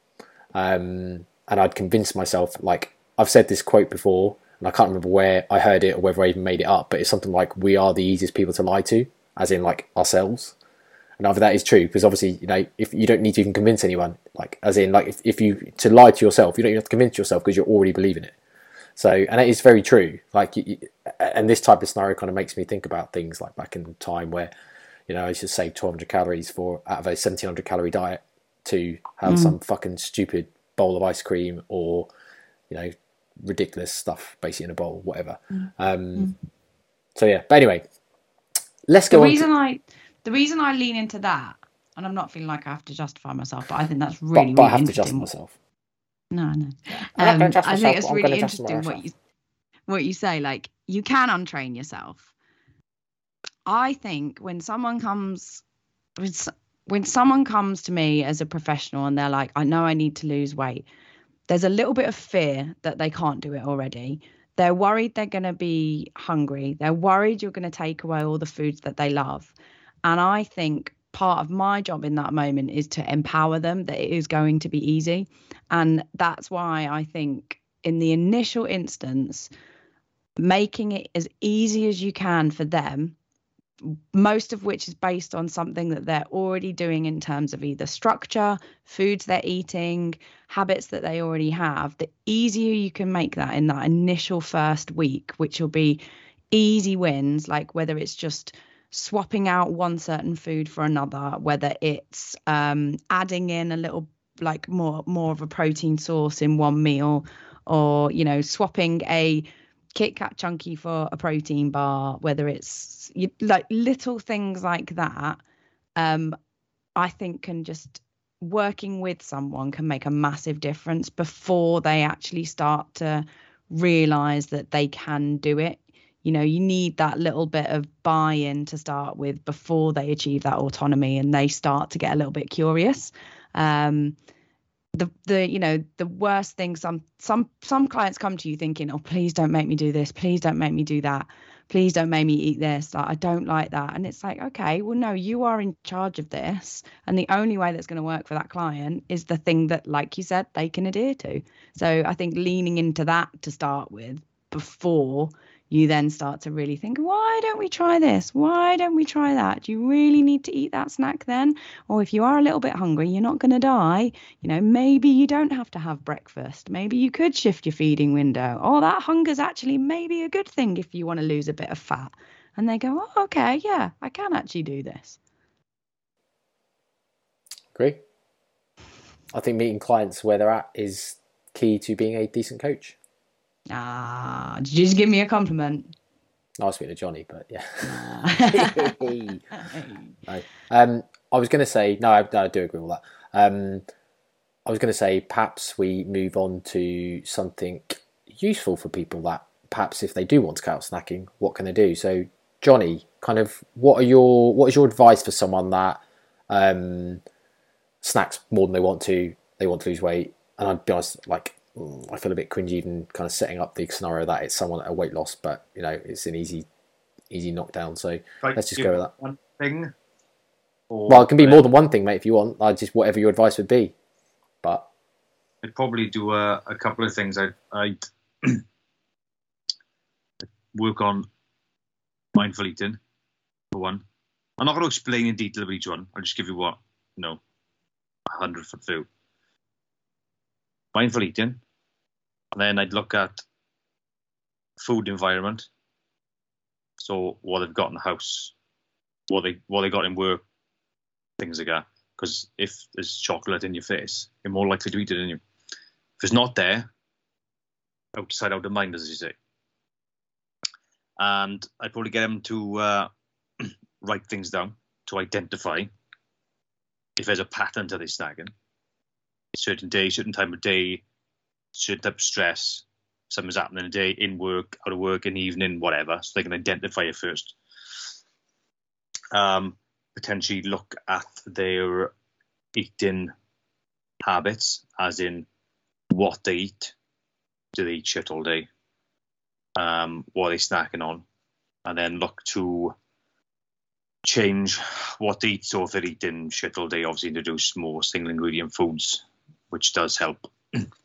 um, and I'd convinced myself. Like I've said this quote before, and I can't remember where I heard it or whether I even made it up, but it's something like, "We are the easiest people to lie to," as in like ourselves. And either that is true, because obviously, you know, if you don't need to even convince anyone, like as in like if, if you to lie to yourself, you don't even have to convince yourself because you're already believing it. So, and it is very true. Like, and this type of scenario kind of makes me think about things like back in time where, you know, I used to save 1200 calories for out of a 1700 calorie diet to have mm. some fucking stupid bowl of ice cream or, you know, ridiculous stuff basically in a bowl, whatever. Mm. Um, mm. So yeah, but anyway, let's go. The reason to... I, the reason I lean into that, and I'm not feeling like I have to justify myself, but I think that's really, but, but really I have to justify myself. No, no. Um, I think it's really interesting what you what you say. Like you can untrain yourself. I think when someone comes when, when someone comes to me as a professional and they're like, I know I need to lose weight, there's a little bit of fear that they can't do it already. They're worried they're going to be hungry. They're worried you're going to take away all the foods that they love. And I think part of my job in that moment is to empower them that it is going to be easy. And that's why I think in the initial instance, making it as easy as you can for them, most of which is based on something that they're already doing in terms of either structure, foods they're eating, habits that they already have, the easier you can make that in that initial first week, which will be easy wins, like whether it's just swapping out one certain food for another, whether it's um, adding in a little like more more of a protein source in one meal, or you know swapping a Kit Kat chunky for a protein bar, whether it's you, like little things like that. Um, I think can just working with someone can make a massive difference before they actually start to realize that they can do it you know you need that little bit of buy-in to start with before they achieve that autonomy and they start to get a little bit curious um, the the you know the worst thing some some some clients come to you thinking oh please don't make me do this. Please don't make me do that. Please don't make me eat this. Like i don't like that. And it's like okay well no you are in charge of this. And the only way that's going to work for that client is the thing that like you said they can adhere to. So i think leaning into that to start with before you then start to really think, why don't we try this? Why don't we try that? Do you really need to eat that snack then? Or if you are a little bit hungry, you're not going to die. You know, maybe you don't have to have breakfast. Maybe you could shift your feeding window. Or that hunger's actually maybe a good thing if you want to lose a bit of fat. And they go, oh, okay, yeah, I can actually do this. Agree. I think meeting clients where they're at is key to being a decent coach. Ah, did you just give me a compliment? I was speaking to Johnny, but yeah. *laughs* *laughs* no. um, I was going to say no, I, I, do agree with that. Um, I was going to say perhaps we move on to something useful for people that perhaps if they do want to cut out snacking, what can they do? So, Johnny, kind of, what are your what is your advice for someone that um, snacks more than they want to? They want to lose weight, and I'd be honest, like Mm, I feel a bit cringy even kind of setting up the scenario that it's someone at a weight loss, but you know it's an easy, easy knockdown. So like let's just go with that. One thing. well, it can be more than one thing, mate. If you want, I just whatever your advice would be. but I'd probably do a, a couple of things. I'd, I'd *clears throat* work on mindful eating for one. I'm not going to explain in detail about each one. I'll just give you what you know, a hundred foot view. Mindful eating, and then I'd look at food environment. So what they've got in the house, what they what they got in work, things like that. Because if there's chocolate in your face, you're more likely to eat it, in you? If it's not there, outside out of mind, as you say. And I'd probably get them to uh, *clears throat* write things down to identify if there's a pattern to this snagging. Certain day, certain time of day, certain type of stress, something's happening day, in work, out of work, in the evening, whatever, so they can identify it first. Um, potentially look at their eating habits, as in what they eat. Do they eat shit all day? Um, what are they snacking on? And then look to change what they eat. So if they're eating shit all day, obviously introduce more single ingredient foods, which does help *clears throat*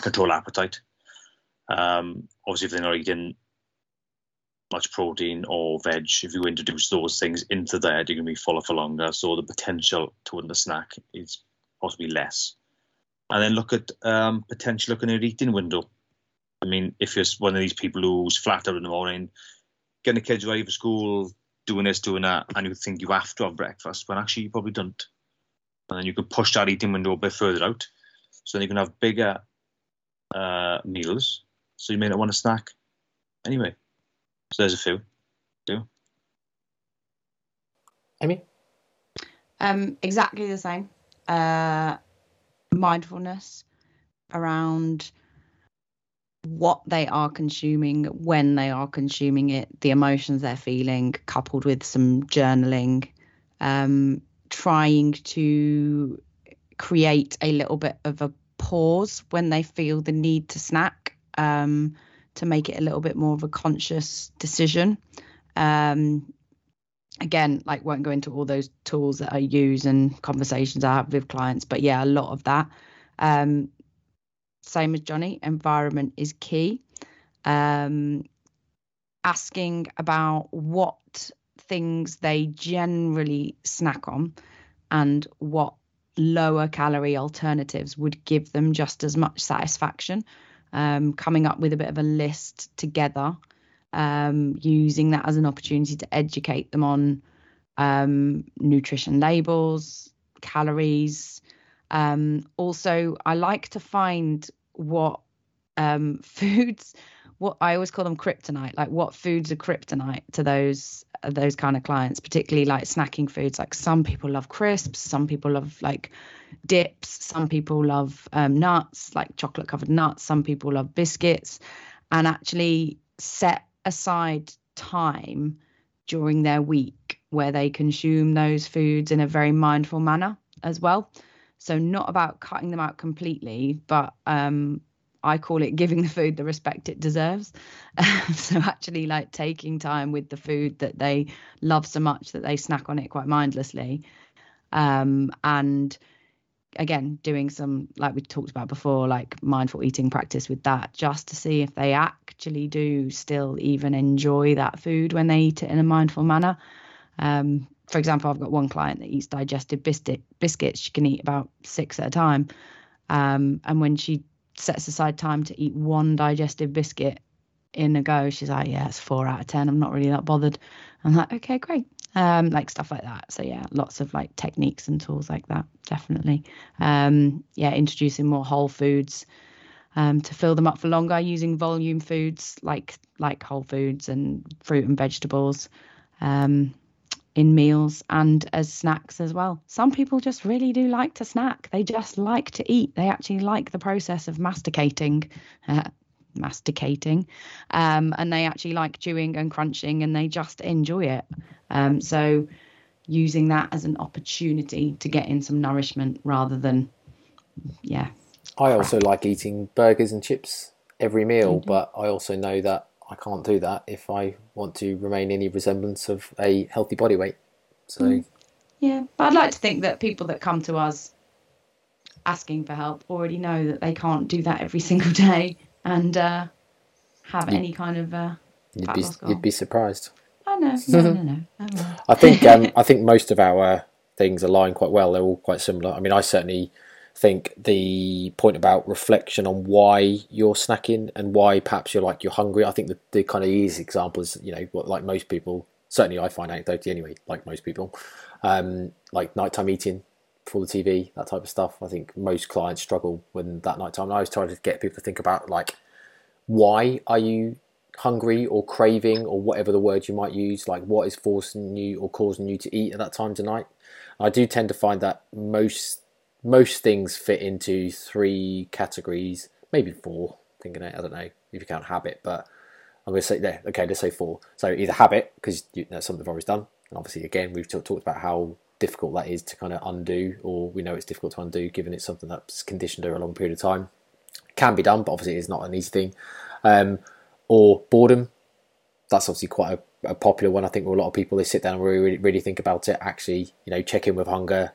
control appetite. Um, obviously, if they're not eating much protein or veg, if you introduce those things into there, you're going to be fuller for longer. So the potential to win the snack is possibly less. And then look at um, potential looking at eating window. I mean, if you're one of these people who's flat out in the morning, getting the kids ready for school, doing this, doing that, and you think you have to have breakfast, when actually you probably don't. And then you could push that eating window a bit further out. So then you can have bigger uh, meals. So you may not want a snack anyway. So there's a few. few. Amy? Um, exactly the same. Uh, mindfulness around what they are consuming, when they are consuming it, the emotions they're feeling, coupled with some journaling, um, trying to create a little bit of a pause when they feel the need to snack um, to make it a little bit more of a conscious decision. Um, again, like won't go into all those tools that I use and conversations I have with clients, but yeah, a lot of that. Um, same as Johnny, environment is key. Um, asking about what things they generally snack on and what lower calorie alternatives would give them just as much satisfaction. Um, coming up with a bit of a list together, um, using that as an opportunity to educate them on um, nutrition labels, calories. Um, also, I like to find what um, *laughs* foods what I always call them kryptonite, like what foods are kryptonite to those those kind of clients, particularly like snacking foods. Like some people love crisps, some people love like dips, some people love um, nuts, like chocolate covered nuts, some people love biscuits, and actually set aside time during their week where they consume those foods in a very mindful manner as well. So not about cutting them out completely, but um, I call it giving the food the respect it deserves. *laughs* so actually, like taking time with the food that they love so much that they snack on it quite mindlessly, um, and again doing some like we talked about before, like mindful eating practice with that, just to see if they actually do still even enjoy that food when they eat it in a mindful manner. Um, for example, I've got one client that eats digestive biscuit biscuits. She can eat about six at a time, um, and when she sets aside time to eat one digestive biscuit in a go, she's like, yeah, it's four out of ten. I'm not really that bothered. I'm like, okay, great. Um, like stuff like that. So yeah, lots of like techniques and tools like that, definitely. Um, yeah, introducing more whole foods um, to fill them up for longer, using volume foods like like whole foods and fruit and vegetables. Um, in meals and as snacks as well. Some people just really do like to snack. They just like to eat. They actually like the process of masticating, uh, masticating, um, and they actually like chewing and crunching, and they just enjoy it. Um, so, using that as an opportunity to get in some nourishment rather than, yeah. I also like eating burgers and chips every meal, but I also know that I can't do that if I want to remain any resemblance of a healthy body weight. So, mm. yeah, but I'd like to think that people that come to us asking for help already know that they can't do that every *laughs* single day and uh, have You- any kind of. Uh, You'd be you'd be surprised. oh *laughs* no, no, no, no. I think um, *laughs* I think most of our things align quite well. They're all quite similar. I mean, I certainly think the point about reflection on why you're snacking and why perhaps you're like you're hungry. I think the, the kind of easy example is you know what like most people certainly I find anecdotally anyway like most people um, like nighttime eating before the TV that type of stuff. I think most clients struggle when that nighttime. And I always try to get people to think about like why are you hungry or craving or whatever the word you might use like what is forcing you or causing you to eat at that time tonight i do tend to find that most most things fit into three categories maybe four thinking it i don't know if you count habit but i'm going to say there okay let's say four so either habit because you, that's something i've always done and obviously again we've talked about how difficult that is to kind of undo or we know it's difficult to undo given it's something that's conditioned over a long period of time can be done but obviously it's not an easy thing um, or boredom. That's obviously quite a, a popular one. I think with a lot of people, they sit down and really, really think about it. Actually, you know, check in with hunger.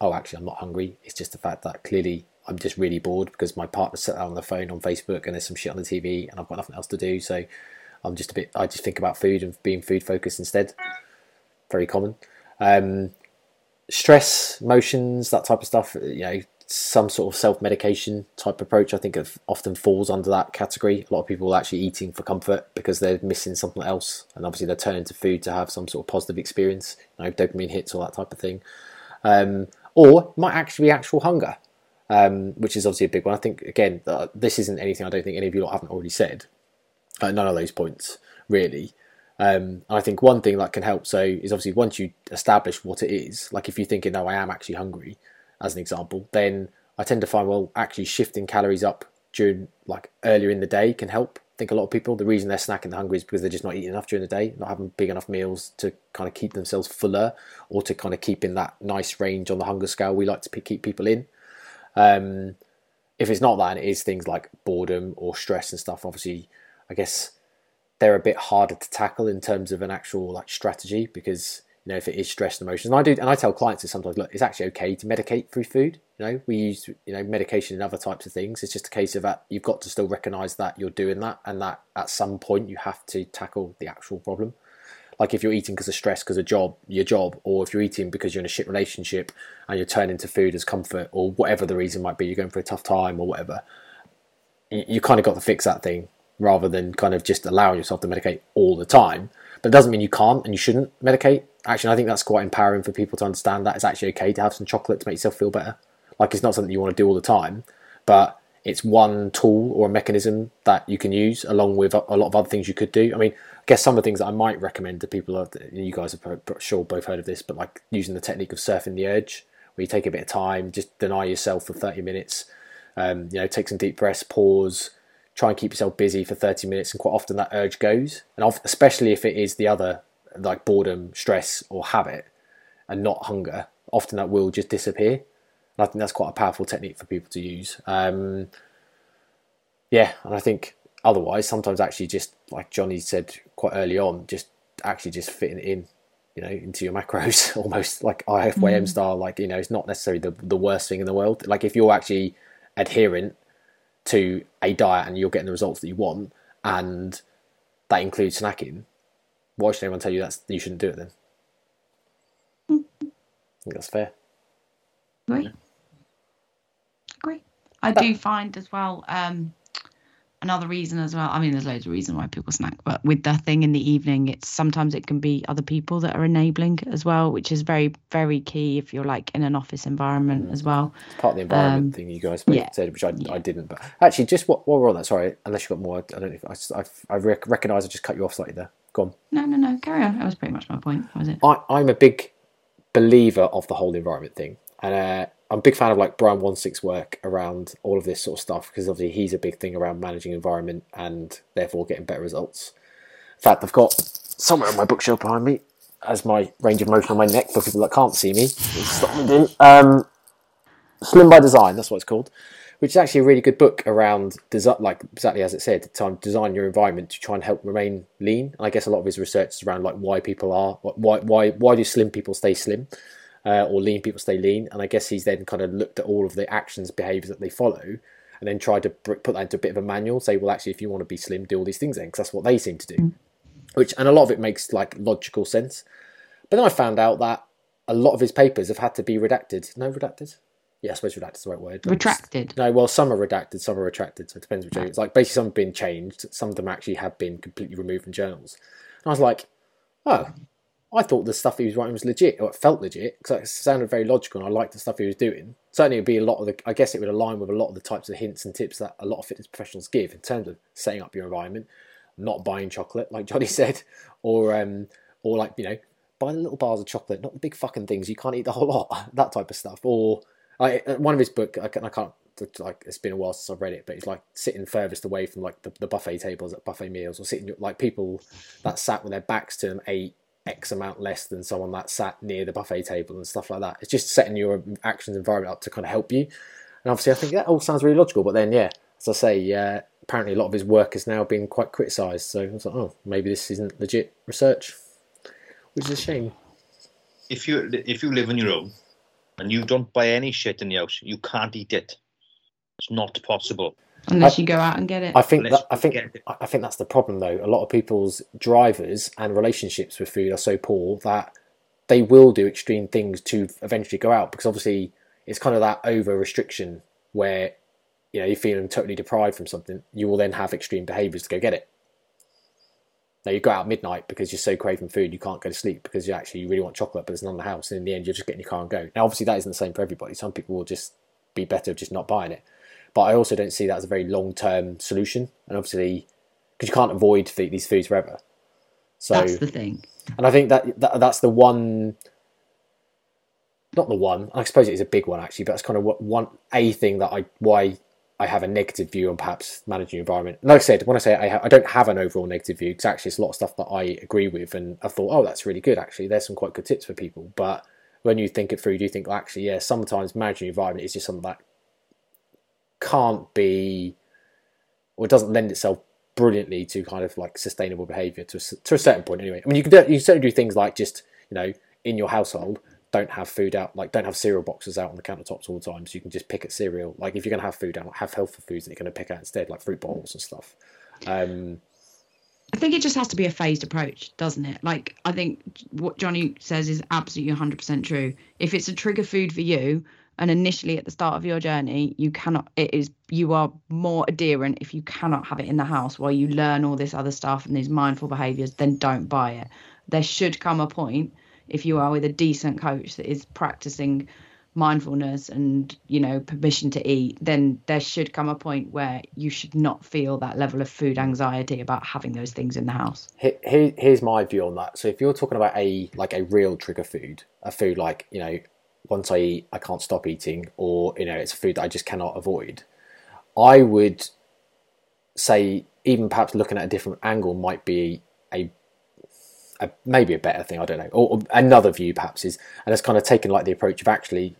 Oh, actually, I'm not hungry. It's just the fact that clearly I'm just really bored because my partner sat on the phone on Facebook and there's some shit on the TV and I've got nothing else to do. So I'm just a bit. I just think about food and being food focused instead. Very common. Um, stress, emotions, that type of stuff. You know, some sort of self medication type approach. I think of often falls under that category. A lot of people are actually eating for comfort because they're missing something else, and obviously they're turning to food to have some sort of positive experience, you know, dopamine hits, all that type of thing. Um, or might actually be actual hunger, um, which is obviously a big one. I think again, uh, this isn't anything I don't think any of you haven't already said. Uh, none of those points really. Um, and I think one thing that can help so is obviously once you establish what it is, like if you're thinking, no, I am actually hungry, as an example, then I tend to find well actually shifting calories up during like earlier in the day can help. Think a lot of people the reason they're snacking the hungry is because they're just not eating enough during the day, not having big enough meals to kind of keep themselves fuller or to kind of keep in that nice range on the hunger scale we like to p- keep people in. Um, if it's not that, and it is things like boredom or stress and stuff. Obviously, I guess they're a bit harder to tackle in terms of an actual like strategy because you know if it is stress and emotions and i do and i tell clients that sometimes look it's actually okay to medicate through food you know we use you know medication and other types of things it's just a case of that you've got to still recognize that you're doing that and that at some point you have to tackle the actual problem like if you're eating because of stress because of job your job or if you're eating because you're in a shit relationship and you're turning to food as comfort or whatever the reason might be you're going for a tough time or whatever you, you kind of got to fix that thing rather than kind of just allowing yourself to medicate all the time. But it doesn't mean you can't and you shouldn't medicate. Actually, I think that's quite empowering for people to understand that it's actually okay to have some chocolate to make yourself feel better. Like it's not something you want to do all the time, but it's one tool or a mechanism that you can use along with a lot of other things you could do. I mean, I guess some of the things that I might recommend to people are, you guys pro- sure both heard of this, but like using the technique of surfing the urge, where you take a bit of time, just deny yourself for 30 minutes, um, you know, take some deep breaths, pause, try and keep yourself busy for 30 minutes and quite often that urge goes and especially if it is the other like boredom stress or habit and not hunger often that will just disappear. And i think that's quite a powerful technique for people to use. Um, yeah and i think otherwise sometimes actually just like johnny said quite early on just actually just fitting it in you know into your macros *laughs* almost like ifym style. Like you know it's not necessarily the, the worst thing in the world. Like if you're actually adherent to a diet and you're getting the results that you want and that includes snacking why should anyone tell you that's you shouldn't do it then i think that's fair Agree. Agree. I do find as well. Um, another reason as well. I mean, there's loads of reasons why people snack, but with the thing in the evening, it's sometimes it can be other people that are enabling as well, which is very very key if you're like in an office environment as well. it's part of the environment Um, thing you guys yeah. said which I, I didn't but actually just what while we're on that sorry unless you've got more i don't know if i I've, i rec- recognize i just cut you off slightly there No, no, no. Carry on. That was pretty much my point. Was it? I, I'm a big believer of the whole environment thing, and uh, I'm a big fan of like Brian Wansink's work around all of this sort of stuff because obviously he's a big thing around managing environment and therefore getting better results. In fact, I've got somewhere on my bookshelf behind me as my range of motion on my neck for people that can't see me. Stop me doing. Um, Slim by Design, that's what it's called, which is actually a really good book around design, like exactly as it said, to design your environment to try and help remain lean. And I guess a lot of his research is around like why people are, why why why do slim people stay slim, uh, or lean people stay lean. And I guess he's then kind of looked at all of the actions, behaviours that they follow, and then tried to put that into a bit of a manual. Say, well, actually, if you want to be slim, do all these things then, because that's what they seem to do. Mm. Which and a lot of it makes like logical sense. But then I found out that a lot of his papers have had to be redacted. No, redacted. Yeah, I suppose redacted is the right word. Retracted. No, well, some are redacted, some are retracted. So it depends which. Right. It's like basically some have been changed. Some of them actually have been completely removed from journals. And I was like, oh, I thought the stuff he was writing was legit, or it felt legit, because it sounded very logical, and I liked the stuff he was doing. Certainly, it would be a lot of the. I guess it would align with a lot of the types of hints and tips that a lot of fitness professionals give in terms of setting up your environment, not buying chocolate, like Johnny *laughs* said, or um, or like you know, buy the little bars of chocolate, not the big fucking things. You can't eat the whole lot, *laughs* that type of stuff. Or I, one of his book, I, I can't like it's been a while since I've read it, but it's like sitting furthest away from like the, the buffet tables at buffet meals, or sitting like people that sat with their backs to them ate X amount less than someone that sat near the buffet table and stuff like that. It's just setting your actions environment up to kind of help you. And obviously, I think that all sounds really logical. But then, yeah, as I say, uh, apparently a lot of his work is now being quite criticised. So I was like, oh, maybe this isn't legit research, which is a shame. If you if you live on your own and you don't buy any shit in the house, you can't eat it. It's not possible. Unless I, you go out and get it. I think that, I think I think that's the problem though. A lot of people's drivers and relationships with food are so poor that they will do extreme things to eventually go out because obviously it's kind of that over restriction where you know you're feeling totally deprived from something. You will then have extreme behaviours to go get it. Now you go out at midnight because you're so craving food you can't go to sleep because you actually you really want chocolate but there's none in the house and in the end you're just getting your car and go. Now obviously that isn't the same for everybody. Some people will just be better just not buying it. But I also don't see that as a very long term solution. And obviously, because you can't avoid these foods forever. So that's the thing. And I think that, that that's the one. Not the one. I suppose it is a big one actually, but it's kind of what one a thing that I why I have a negative view on perhaps managing environment. And Like I said, when I say I, ha- I don't have an overall negative view, because actually it's a lot of stuff that I agree with, and I thought, oh, that's really good. Actually, there's some quite good tips for people. But when you think it through, do you think, well, actually, yeah, sometimes managing environment is just something that can't be or doesn't lend itself brilliantly to kind of like sustainable behavior to a, to a certain point anyway. I mean, you can do, you can certainly do things like just you know in your household don't have food out like don't have cereal boxes out on the countertops all the time, so you can just pick at cereal. Like if you're gonna have food out, have healthful foods that you're gonna pick out instead, like fruit bowls and stuff. Um, I think it just has to be a phased approach, doesn't it? Like I think what Johnny says is absolutely 100% true. If it's a trigger food for you, and initially at the start of your journey you cannot it is you are more adherent if you cannot have it in the house while you learn all this other stuff and these mindful behaviors then don't buy it there should come a point if you are with a decent coach that is practicing mindfulness and you know permission to eat then there should come a point where you should not feel that level of food anxiety about having those things in the house here, here's my view on that so if you're talking about a like a real trigger food a food like you know once I eat, I can't stop eating, or you know, it's a food that I just cannot avoid. I would say even perhaps looking at a different angle might be a, maybe a better thing. I don't know. Or, or, another view perhaps is, and it's kind of taken like the approach of actually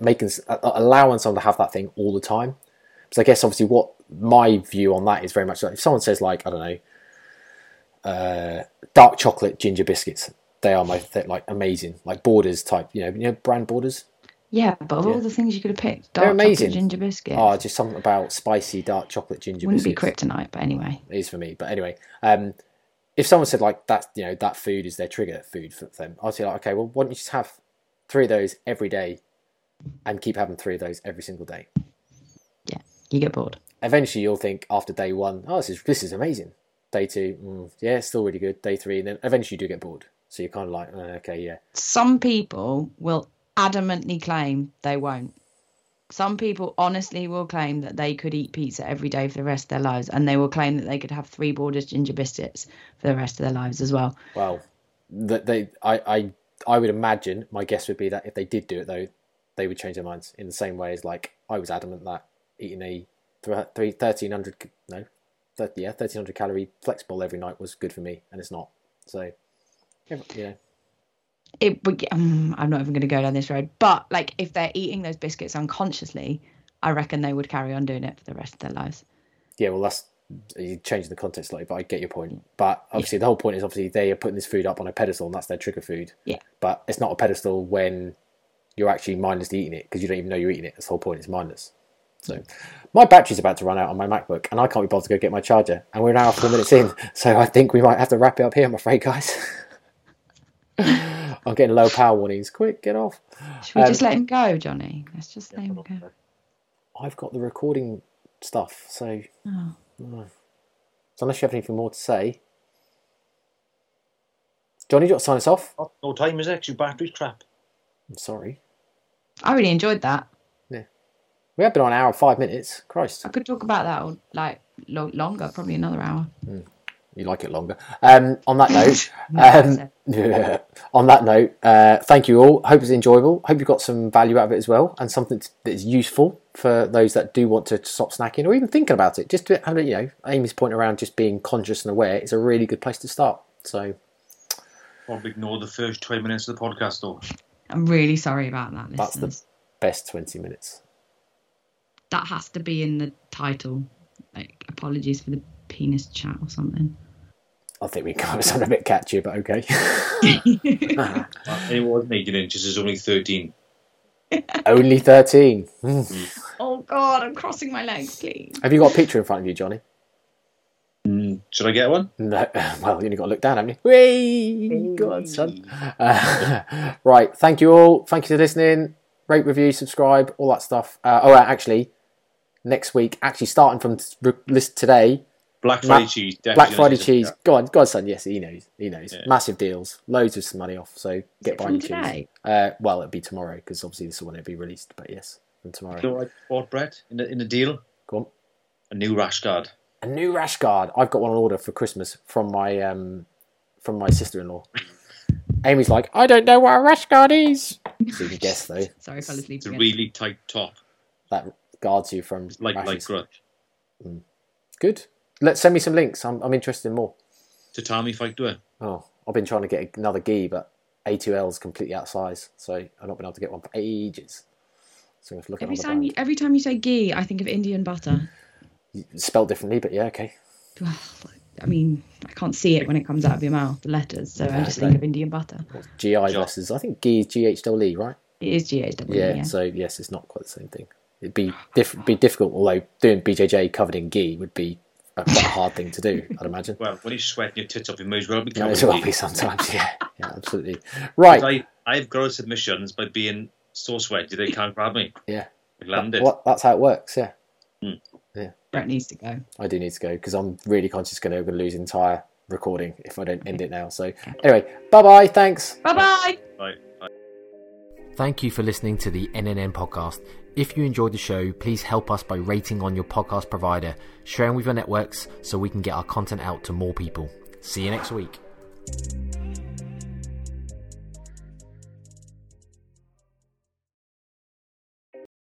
making allowing someone to have that thing all the time. Because I guess obviously what my view on that is very much like if someone says like I don't know, uh, dark chocolate ginger biscuits they are my th- like amazing, like Borders type. You know, you know brand Borders. Yeah, but of yeah. all the things you could have picked, dark They're amazing. ginger biscuits. Oh, just something about spicy dark chocolate ginger Wouldn't biscuits. be kryptonite, but anyway. It is for me. But anyway, um, if someone said like that, you know, that food is their trigger food for them, I'd say like, okay, well, why don't you just have three of those every day, and keep having three of those every single day. Yeah, you get bored. Eventually, you'll think after day one, oh, this is this is amazing. Day two, mm, yeah, still really good. Day three, and then eventually you do get bored. So you're kind of like, oh, okay, yeah. Some people will adamantly claim they won't. Some people honestly will claim that they could eat pizza every day for the rest of their lives, and they will claim that they could have three Borders ginger biscuits for the rest of their lives as well. Well, that they, I, I, I would imagine my guess would be that if they did do it though, they would change their minds in the same way as like I was adamant that eating a three, 1300 no 30, yeah 1300 calorie flexible every night was good for me and it's not so yeah. It would. Um, I'm not even going to go down this road, but like if they're eating those biscuits unconsciously, I reckon they would carry on doing it for the rest of their lives. Yeah, well, that's you changing the context slightly, but I get your point. But obviously, yeah. the whole point is obviously they are putting this food up on a pedestal, and that's their trigger food. Yeah. But it's not a pedestal when you're actually mindlessly eating it because you don't even know you're eating it. That's the whole point. It's mindless. So my battery's about to run out on my MacBook, and I can't be bothered to go get my charger. And we're an hour four minutes in, so I think we might have to wrap it up here. I'm afraid, guys. *laughs* I'm getting low power warnings. Quick, get off. Should we Um, just let him go, Johnny? Let's just let him go. I've got the recording stuff, so Oh. so unless you have anything more to say, Johnny, do you want to sign us off? Not, no time is it? 'cause Your battery's crap. I'm sorry. I really enjoyed that. Yeah. We have been on an hour and five minutes. Christ, I could talk about that all, like lo- longer, probably another hour. You like it longer. Um, on that note, *laughs* um, So- *laughs* on that note, uh, thank you all. Hope it's enjoyable. Hope you got some value out of it as well, and something that is useful for those that do want to stop snacking or even thinking about it. Just to you know, Amy's point around just being conscious and aware is a really good place to start. So Probably ignore the first 20 minutes of the podcast, though. I'm really sorry about that, Listeners. That's the- best twenty minutes. That has to be in the title. Like, apologies for the penis chat or something. I think we kind of *laughs* sound a bit catchy, but okay. It wasn't 18 inches, is only 13. *laughs* Only thirteen. Mm. oh God, I'm crossing my legs, please. Have you got a picture in front of you, Johnny? Mm, should I get one? No, *laughs* well, you only got to look down, haven't you? Whee! Go on, son. Uh, right, thank you all. Thank you for listening. Rate, review, subscribe, all that stuff. Uh, oh, actually, next week, actually starting from t- re- list today, Black Ma- Friday cheese. definitely Black Friday cheese. some- Go on, go on, son. Yes, he knows. He knows. Yeah. Massive deals, loads of some money off. So get buying cheese. today? Uh, well, it'll be tomorrow because obviously this is when it'll be released. But yes, from tomorrow. You know what I bought, Brett, in the, in the deal? Go on. A new rash guard. A new rash guard. I've got one on order for Christmas from my um from my sister-in-law. *laughs* Amy's like, I don't know what a rash guard is. So you can guess though. Sorry, I fell asleep It's a really tight top, That guards you from like like rashes. grudge. Good. Let's send me some links. I'm I'm interested in more. Tatami fight to it. Oh, I've been trying to get another gi, but A2L's completely out of size, so I've not been able to get one for ages. So if look at Every another time, you, every time you say ghee, I think of Indian butter. Spelled differently, but yeah, okay. Well, I mean, I can't see it when it comes out of your mouth, the letters, so I just Okay. think of Indian butter. GI Job. versus I think gi is GHWE, right? It is GHW. Yeah, Yeah. So yes, it's not quite the same thing. It'd be *sighs* diff- be difficult, although doing BJJ covered in gi would be a quite a hard thing to do. I'd imagine. Well, when you're sweating your tits off, you may as well be Might covered as in well be sometimes. Yeah, yeah, absolutely. *laughs* Right. I, I've grown submissions by being so sweaty they can't grab me. Yeah. They landed. What? That's how it works. Yeah. Hmm. Yeah. Brett needs to go. I do need to go because I'm really conscious going to lose entire recording if I don't end it now. So anyway, bye bye. Thanks. Bye bye. Right, right. Thank you for listening to the NNN podcast. If you enjoyed the show, please help us by rating on your podcast provider, sharing with your networks so we can get our content out to more people. See you next week.